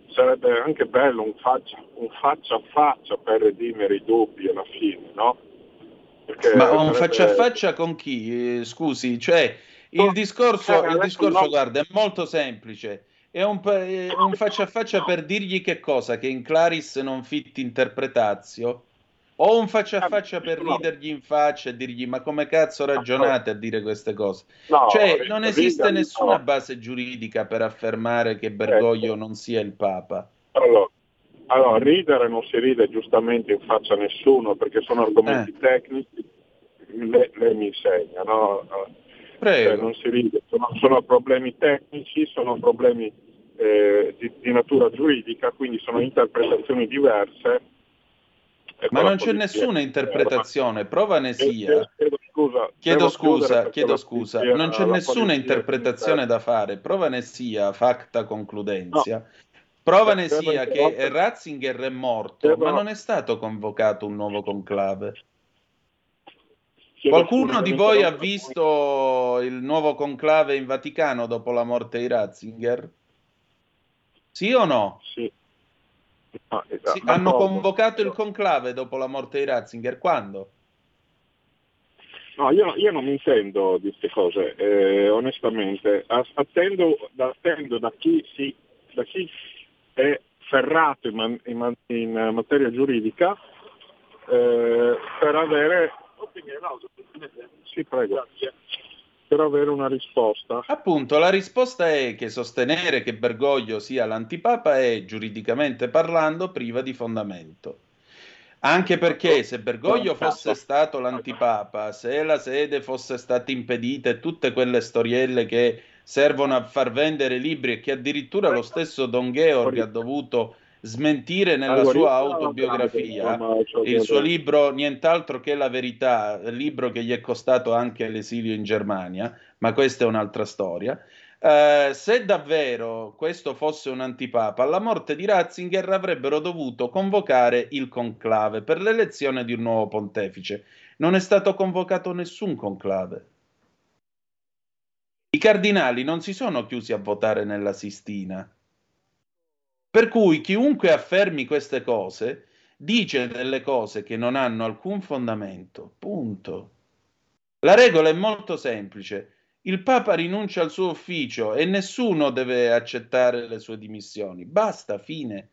sarebbe anche bello un faccia, un faccia a faccia per redimere i dubbi alla fine, no? Ma un faccia a faccia con chi? Eh, scusi, cioè il discorso, il discorso guarda, è molto semplice. È un, un, faccia a faccia per dirgli che cosa? Che in Claris non fitti interpretazio? O un faccia a faccia per ridergli in faccia e dirgli ma come cazzo ragionate a dire queste cose? No, cioè non esiste nessuna base giuridica per affermare che Bergoglio ecco. non sia il Papa. Allora, allora, ridere non si ride giustamente in faccia a nessuno perché sono argomenti eh. tecnici, lei, lei, mi insegna, no? Cioè, non si ride, sono, sono, problemi tecnici, sono problemi eh, di, di, natura giuridica, quindi sono interpretazioni diverse. Ma non c'è nessuna interpretazione, prova ne sia. scusa. Chiedo devo chiudere scusa, chiedo scusa, non c'è nessuna interpretazione da fare. Prova ne sia facta concludenzia. No. Prova ne sia che Ratzinger è morto, ma non è stato convocato un nuovo conclave. Qualcuno di voi ha visto il nuovo conclave in Vaticano dopo la morte di Ratzinger? Sì o no? Sì. D'accordo. hanno convocato il conclave dopo la morte di Ratzinger. Quando? No, io, io non mi intendo di queste cose, eh, onestamente. Attendo, attendo da, chi si, da chi è ferrato in, man- in man- in, eh, materia giuridica eh, per avere... Sì, prego. Per avere una risposta. Appunto, la risposta è che sostenere che Bergoglio sia l'antipapa è, giuridicamente parlando, priva di fondamento. Anche perché se Bergoglio fosse stato l'antipapa, se la sede fosse stata impedita e tutte quelle storielle che servono a far vendere libri e che addirittura lo stesso Don Georg ha dovuto smentire nella sua autobiografia, il suo libro nient'altro che la verità, libro che gli è costato anche l'esilio in Germania, ma questa è un'altra storia. Eh, se davvero questo fosse un antipapa, alla morte di Ratzinger avrebbero dovuto convocare il conclave per l'elezione di un nuovo pontefice. Non è stato convocato nessun conclave. I cardinali non si sono chiusi a votare nella Sistina. Per cui chiunque affermi queste cose dice delle cose che non hanno alcun fondamento. Punto. La regola è molto semplice. Il Papa rinuncia al suo ufficio e nessuno deve accettare le sue dimissioni. Basta, fine.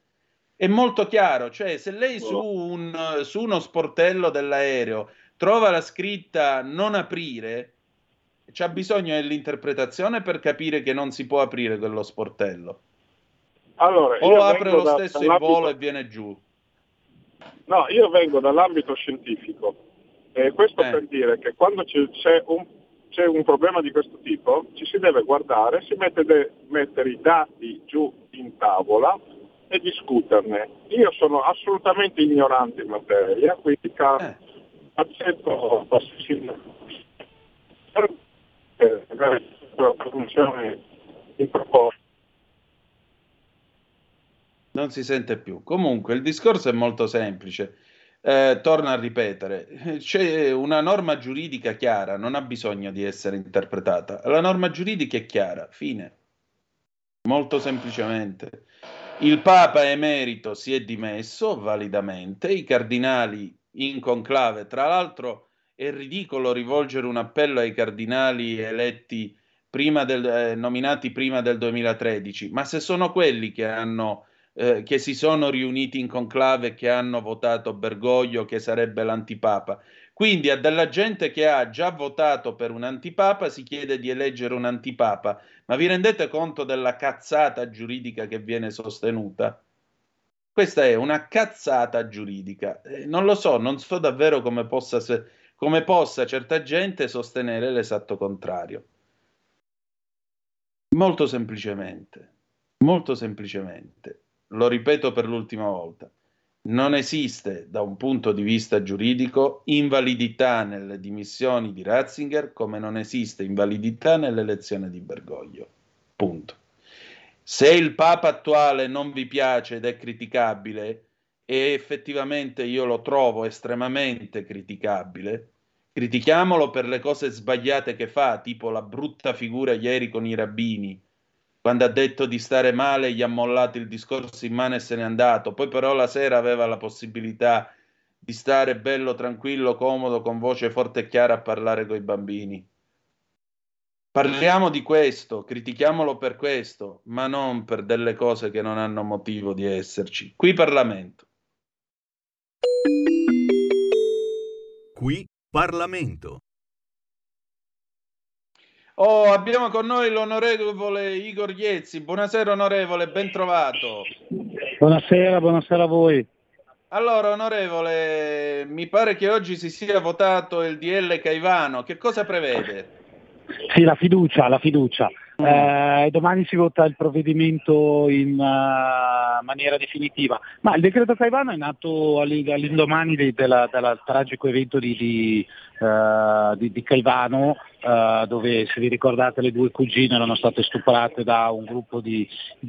È molto chiaro, cioè se lei su, un, su uno sportello dell'aereo trova la scritta non aprire, c'ha bisogno dell'interpretazione per capire che non si può aprire quello sportello. Allora, O io apre lo da- stesso il dall'ambito- volo e viene giù. No, io vengo dall'ambito scientifico. E questo Eh. per dire che quando c'è un, c'è un problema di questo tipo, ci si deve guardare, si mette de- mettere i dati giù in tavola e discuterne. Io sono assolutamente ignorante in materia, quindi ca- accetto eh, magari la trasmissione in proposta. Non si sente più. Comunque, il discorso è molto semplice. Eh, torno a ripetere, c'è una norma giuridica chiara, non ha bisogno di essere interpretata. La norma giuridica è chiara, fine. Molto semplicemente. Il Papa emerito si è dimesso validamente, i cardinali in conclave, tra l'altro è ridicolo rivolgere un appello ai cardinali eletti prima del, eh, nominati prima del 2013, ma se sono quelli che hanno eh, che si sono riuniti in conclave e che hanno votato Bergoglio che sarebbe l'antipapa. Quindi a della gente che ha già votato per un antipapa si chiede di eleggere un antipapa, ma vi rendete conto della cazzata giuridica che viene sostenuta? Questa è una cazzata giuridica. Eh, non lo so, non so davvero come possa, se- come possa certa gente sostenere l'esatto contrario. Molto semplicemente, molto semplicemente, lo ripeto per l'ultima volta, non esiste da un punto di vista giuridico invalidità nelle dimissioni di Ratzinger come non esiste invalidità nell'elezione di Bergoglio. Punto. Se il Papa attuale non vi piace ed è criticabile, e effettivamente io lo trovo estremamente criticabile, critichiamolo per le cose sbagliate che fa, tipo la brutta figura ieri con i rabbini, quando ha detto di stare male, gli ha mollato il discorso in mano e se n'è andato. Poi però la sera aveva la possibilità di stare bello, tranquillo, comodo, con voce forte e chiara a parlare con i bambini. Parliamo di questo, critichiamolo per questo, ma non per delle cose che non hanno motivo di esserci. Qui Parlamento. Qui Parlamento. Oh, abbiamo con noi l'onorevole Igor Iezzi. Buonasera onorevole, ben trovato. Buonasera, buonasera a voi. Allora, onorevole, mi pare che oggi si sia votato il DL Caivano. Che cosa prevede? Sì, la fiducia, la fiducia. Eh, domani si vota il provvedimento in uh, maniera definitiva. Ma il decreto Caivano è nato all'indomani del tragico evento di, di, uh, di, di Caivano, uh, dove se vi ricordate le due cugine erano state stuprate da un gruppo di,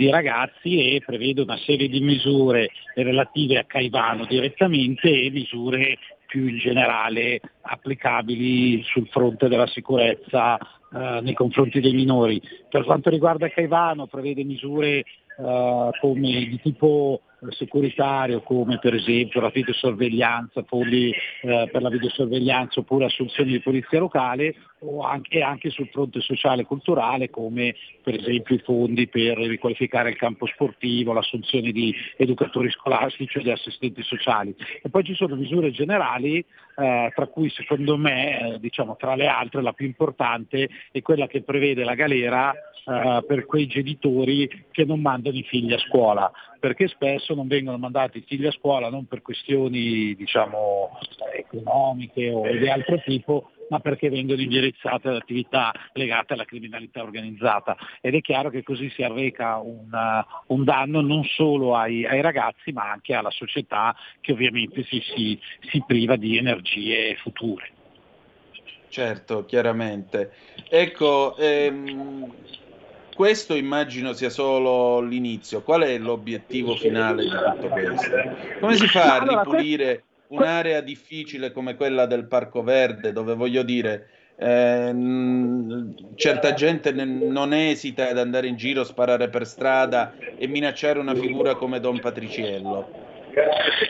ragazzi e prevede una serie di misure relative a Caivano direttamente e misure più in generale applicabili sul fronte della sicurezza eh, nei confronti dei minori. Per quanto riguarda Caivano prevede misure eh, come di tipo securitario come per esempio la videosorveglianza, fondi eh, per la videosorveglianza oppure assunzioni di polizia locale o anche, anche, sul fronte sociale e culturale come per esempio i fondi per riqualificare il campo sportivo, l'assunzione di educatori scolastici e di assistenti sociali. E poi ci sono misure generali eh, tra cui secondo me, eh, diciamo, tra le altre la più importante è quella che prevede la galera eh, per quei genitori che non mandano i figli a scuola, perché spesso non vengono mandati i figli a scuola non per questioni diciamo, economiche o di altro tipo, ma perché vengono indirizzate ad attività legate alla criminalità organizzata ed è chiaro che così si arreca un, uh, un danno non solo ai, ai, ragazzi ma anche alla società che ovviamente si, si, si priva di energie future. Certo, chiaramente. Ecco, ehm, questo immagino sia solo l'inizio. Qual è l'obiettivo finale di tutto questo? Come si fa a ripulire un'area difficile come quella del Parco Verde, dove voglio dire, eh, certa gente non esita ad andare in giro, sparare per strada e minacciare una figura come Don Patriciello?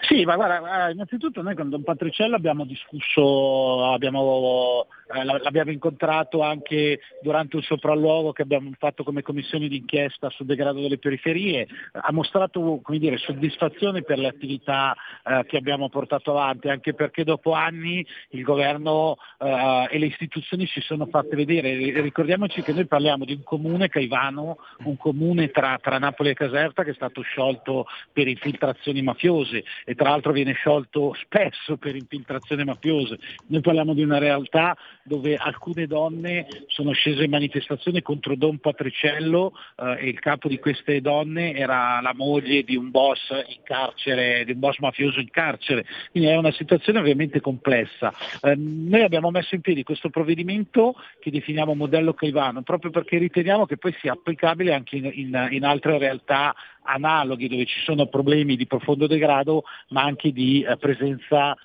Sì, ma guarda, eh, innanzitutto noi con Don Patriciello abbiamo discusso, abbiamo, eh, l'abbiamo incontrato anche durante un sopralluogo che abbiamo fatto come commissione d'inchiesta sul degrado delle periferie, ha mostrato dire, soddisfazione per le attività eh, che abbiamo portato avanti, anche perché dopo anni il governo eh, e le istituzioni si sono fatte vedere. Ricordiamoci che noi parliamo di un comune, Caivano, un comune tra, tra Napoli e Caserta che è stato sciolto per infiltrazioni mafiose mafiose e tra l'altro viene sciolto spesso per infiltrazione mafiosa. Noi parliamo di una realtà dove alcune donne sono scese in manifestazione contro Don Patriciello eh, e il capo di queste donne era la moglie di un boss in carcere, di un boss mafioso in carcere. Quindi è una situazione ovviamente complessa. Eh, noi abbiamo messo in piedi questo provvedimento che definiamo modello Caivano proprio perché riteniamo che poi sia applicabile anche in, in, in altre realtà analoghi dove ci sono problemi di profondo degrado ma anche di eh, presenza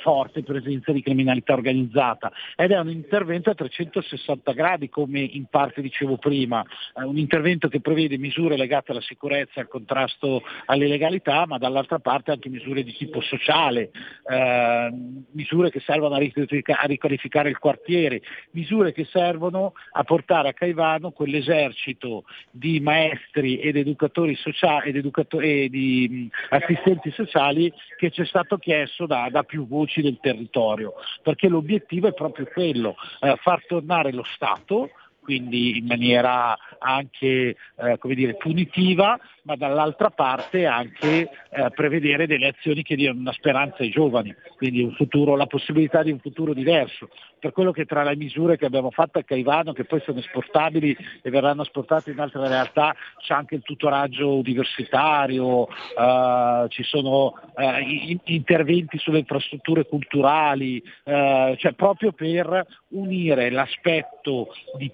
forte presenza di criminalità organizzata ed è un intervento a 360 gradi come in parte dicevo prima, è un intervento che prevede misure legate alla sicurezza al contrasto all'illegalità ma dall'altra parte anche misure di tipo sociale, eh, misure che servono a, a riqualificare il quartiere, misure che servono a portare a Caivano quell'esercito di maestri ed educatori sociali ed educatori, e di assistenti sociali che ci è stato chiesto da, da più più voci del territorio, perché l'obiettivo è proprio quello, eh, far tornare lo Stato quindi in maniera anche eh, dire, punitiva, ma dall'altra parte anche eh, prevedere delle azioni che diano una speranza ai giovani, quindi futuro, la possibilità di un futuro diverso. Per quello che tra le misure che abbiamo fatto a Caivano, che poi sono esportabili e verranno esportate in altre realtà, c'è anche il tutoraggio universitario, eh, ci sono eh, interventi sulle infrastrutture culturali, eh, cioè proprio per unire l'aspetto di,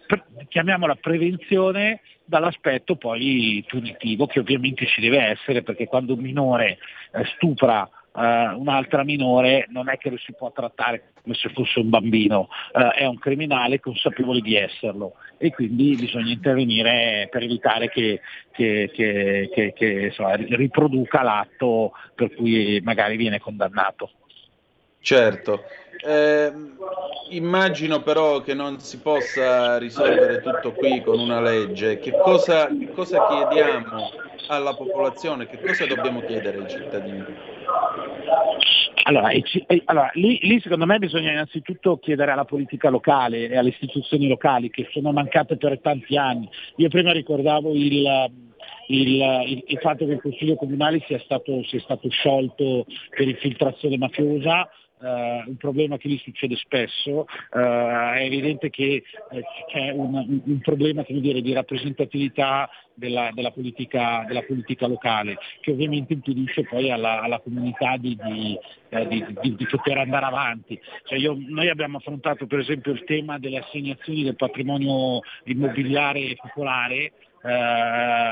chiamiamola prevenzione, dall'aspetto poi punitivo che ovviamente ci deve essere perché quando un minore eh, stupra eh, un'altra minore non è che lo si può trattare come se fosse un bambino, eh, è un criminale consapevole di esserlo e quindi bisogna intervenire per evitare che, che, che, che insomma, riproduca l'atto per cui magari viene condannato. Certo, eh, immagino però che non si possa risolvere tutto qui con una legge. Che cosa, che cosa chiediamo alla popolazione? Che cosa dobbiamo chiedere ai cittadini? Allora, allora lì, lì, secondo me bisogna innanzitutto chiedere alla politica locale e alle istituzioni locali che sono mancate per tanti anni. Io prima ricordavo il, il, il, il fatto che il Consiglio Comunale sia stato, sia stato sciolto per infiltrazione mafiosa, eh, un problema che gli succede spesso, eh, è evidente che eh, c'è un, un problema dire, di rappresentatività della, della, politica, della, politica, locale, che ovviamente impedisce poi alla, alla comunità di, di, eh, di, di, poter andare avanti. Cioè io, noi abbiamo affrontato per esempio il tema delle assegnazioni del patrimonio immobiliare popolare eh,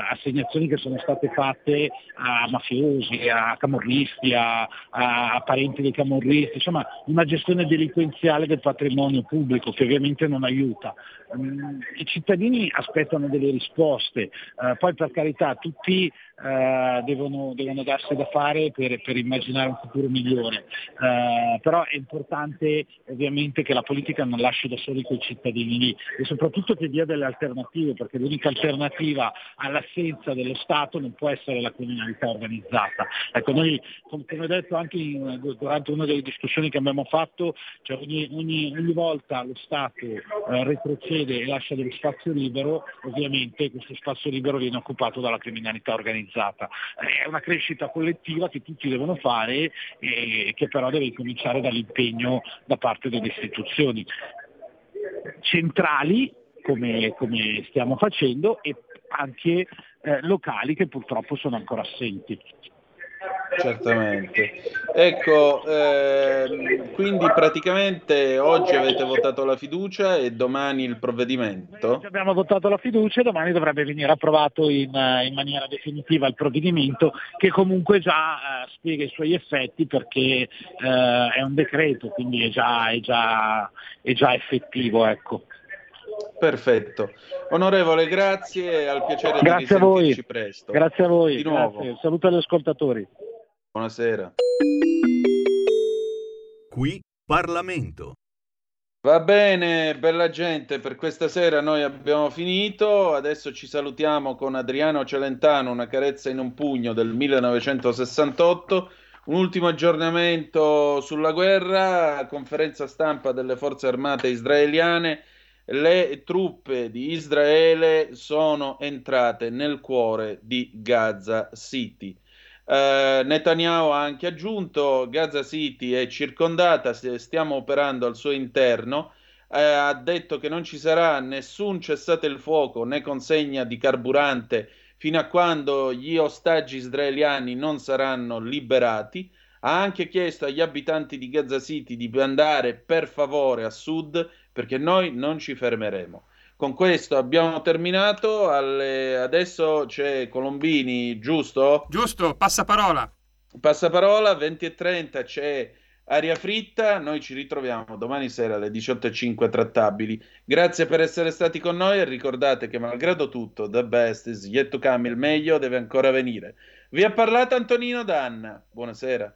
assegnazioni che sono state fatte a mafiosi, a camorristi, a, a, parenti dei camorristi, insomma una gestione delinquenziale del patrimonio pubblico che ovviamente non aiuta. Mm, I cittadini aspettano delle risposte, eh, poi per carità tutti eh, devono, devono, darsi da fare per, per immaginare un futuro migliore, eh, però è importante ovviamente che la politica non lasci da soli quei cittadini lì e soprattutto che dia delle alternative, perché l'unica alternativa all'assenza dello Stato non può essere la criminalità organizzata. Ecco, noi, come, ho detto anche in, durante una delle discussioni che abbiamo fatto, cioè ogni, ogni, ogni volta lo Stato eh, retrocede e lascia dello spazio libero, ovviamente questo spazio libero viene occupato dalla criminalità organizzata organizzata. È una crescita collettiva che tutti devono fare e che però deve cominciare dall'impegno da parte delle istituzioni centrali come, come stiamo facendo e anche eh, locali che purtroppo sono ancora assenti. Certamente. Ecco, ehm, quindi praticamente oggi avete votato la fiducia e domani il provvedimento? Oggi abbiamo votato la fiducia e domani dovrebbe venire approvato in, eh, in maniera definitiva il provvedimento che comunque già eh, spiega i suoi effetti perché eh, è un decreto, quindi è già, è già, è già effettivo. Ecco. Perfetto. Onorevole, grazie, al piacere grazie di risentirci presto. Grazie a voi. Di nuovo. Grazie. Saluto agli ascoltatori. Buonasera. Qui Parlamento. Va bene, bella gente, per questa sera noi abbiamo finito, adesso ci salutiamo con Adriano Celentano, una carezza in un pugno del 1968, un ultimo aggiornamento sulla guerra, conferenza stampa delle forze armate israeliane, le truppe di Israele sono entrate nel cuore di Gaza City. Uh, Netanyahu ha anche aggiunto Gaza City è circondata, stiamo operando al suo interno. Uh, ha detto che non ci sarà nessun cessate il fuoco né consegna di carburante fino a quando gli ostaggi israeliani non saranno liberati. Ha anche chiesto agli abitanti di Gaza City di andare per favore a sud perché noi non ci fermeremo. Con questo abbiamo terminato. Alle... Adesso c'è Colombini, giusto? Giusto, passaparola. Passaparola, 20 e 30 c'è Aria Fritta. Noi ci ritroviamo domani sera alle 18.05 trattabili. Grazie per essere stati con noi e ricordate che malgrado tutto, the best is yet to come, il meglio deve ancora venire. Vi ha parlato Antonino Danna. Buonasera.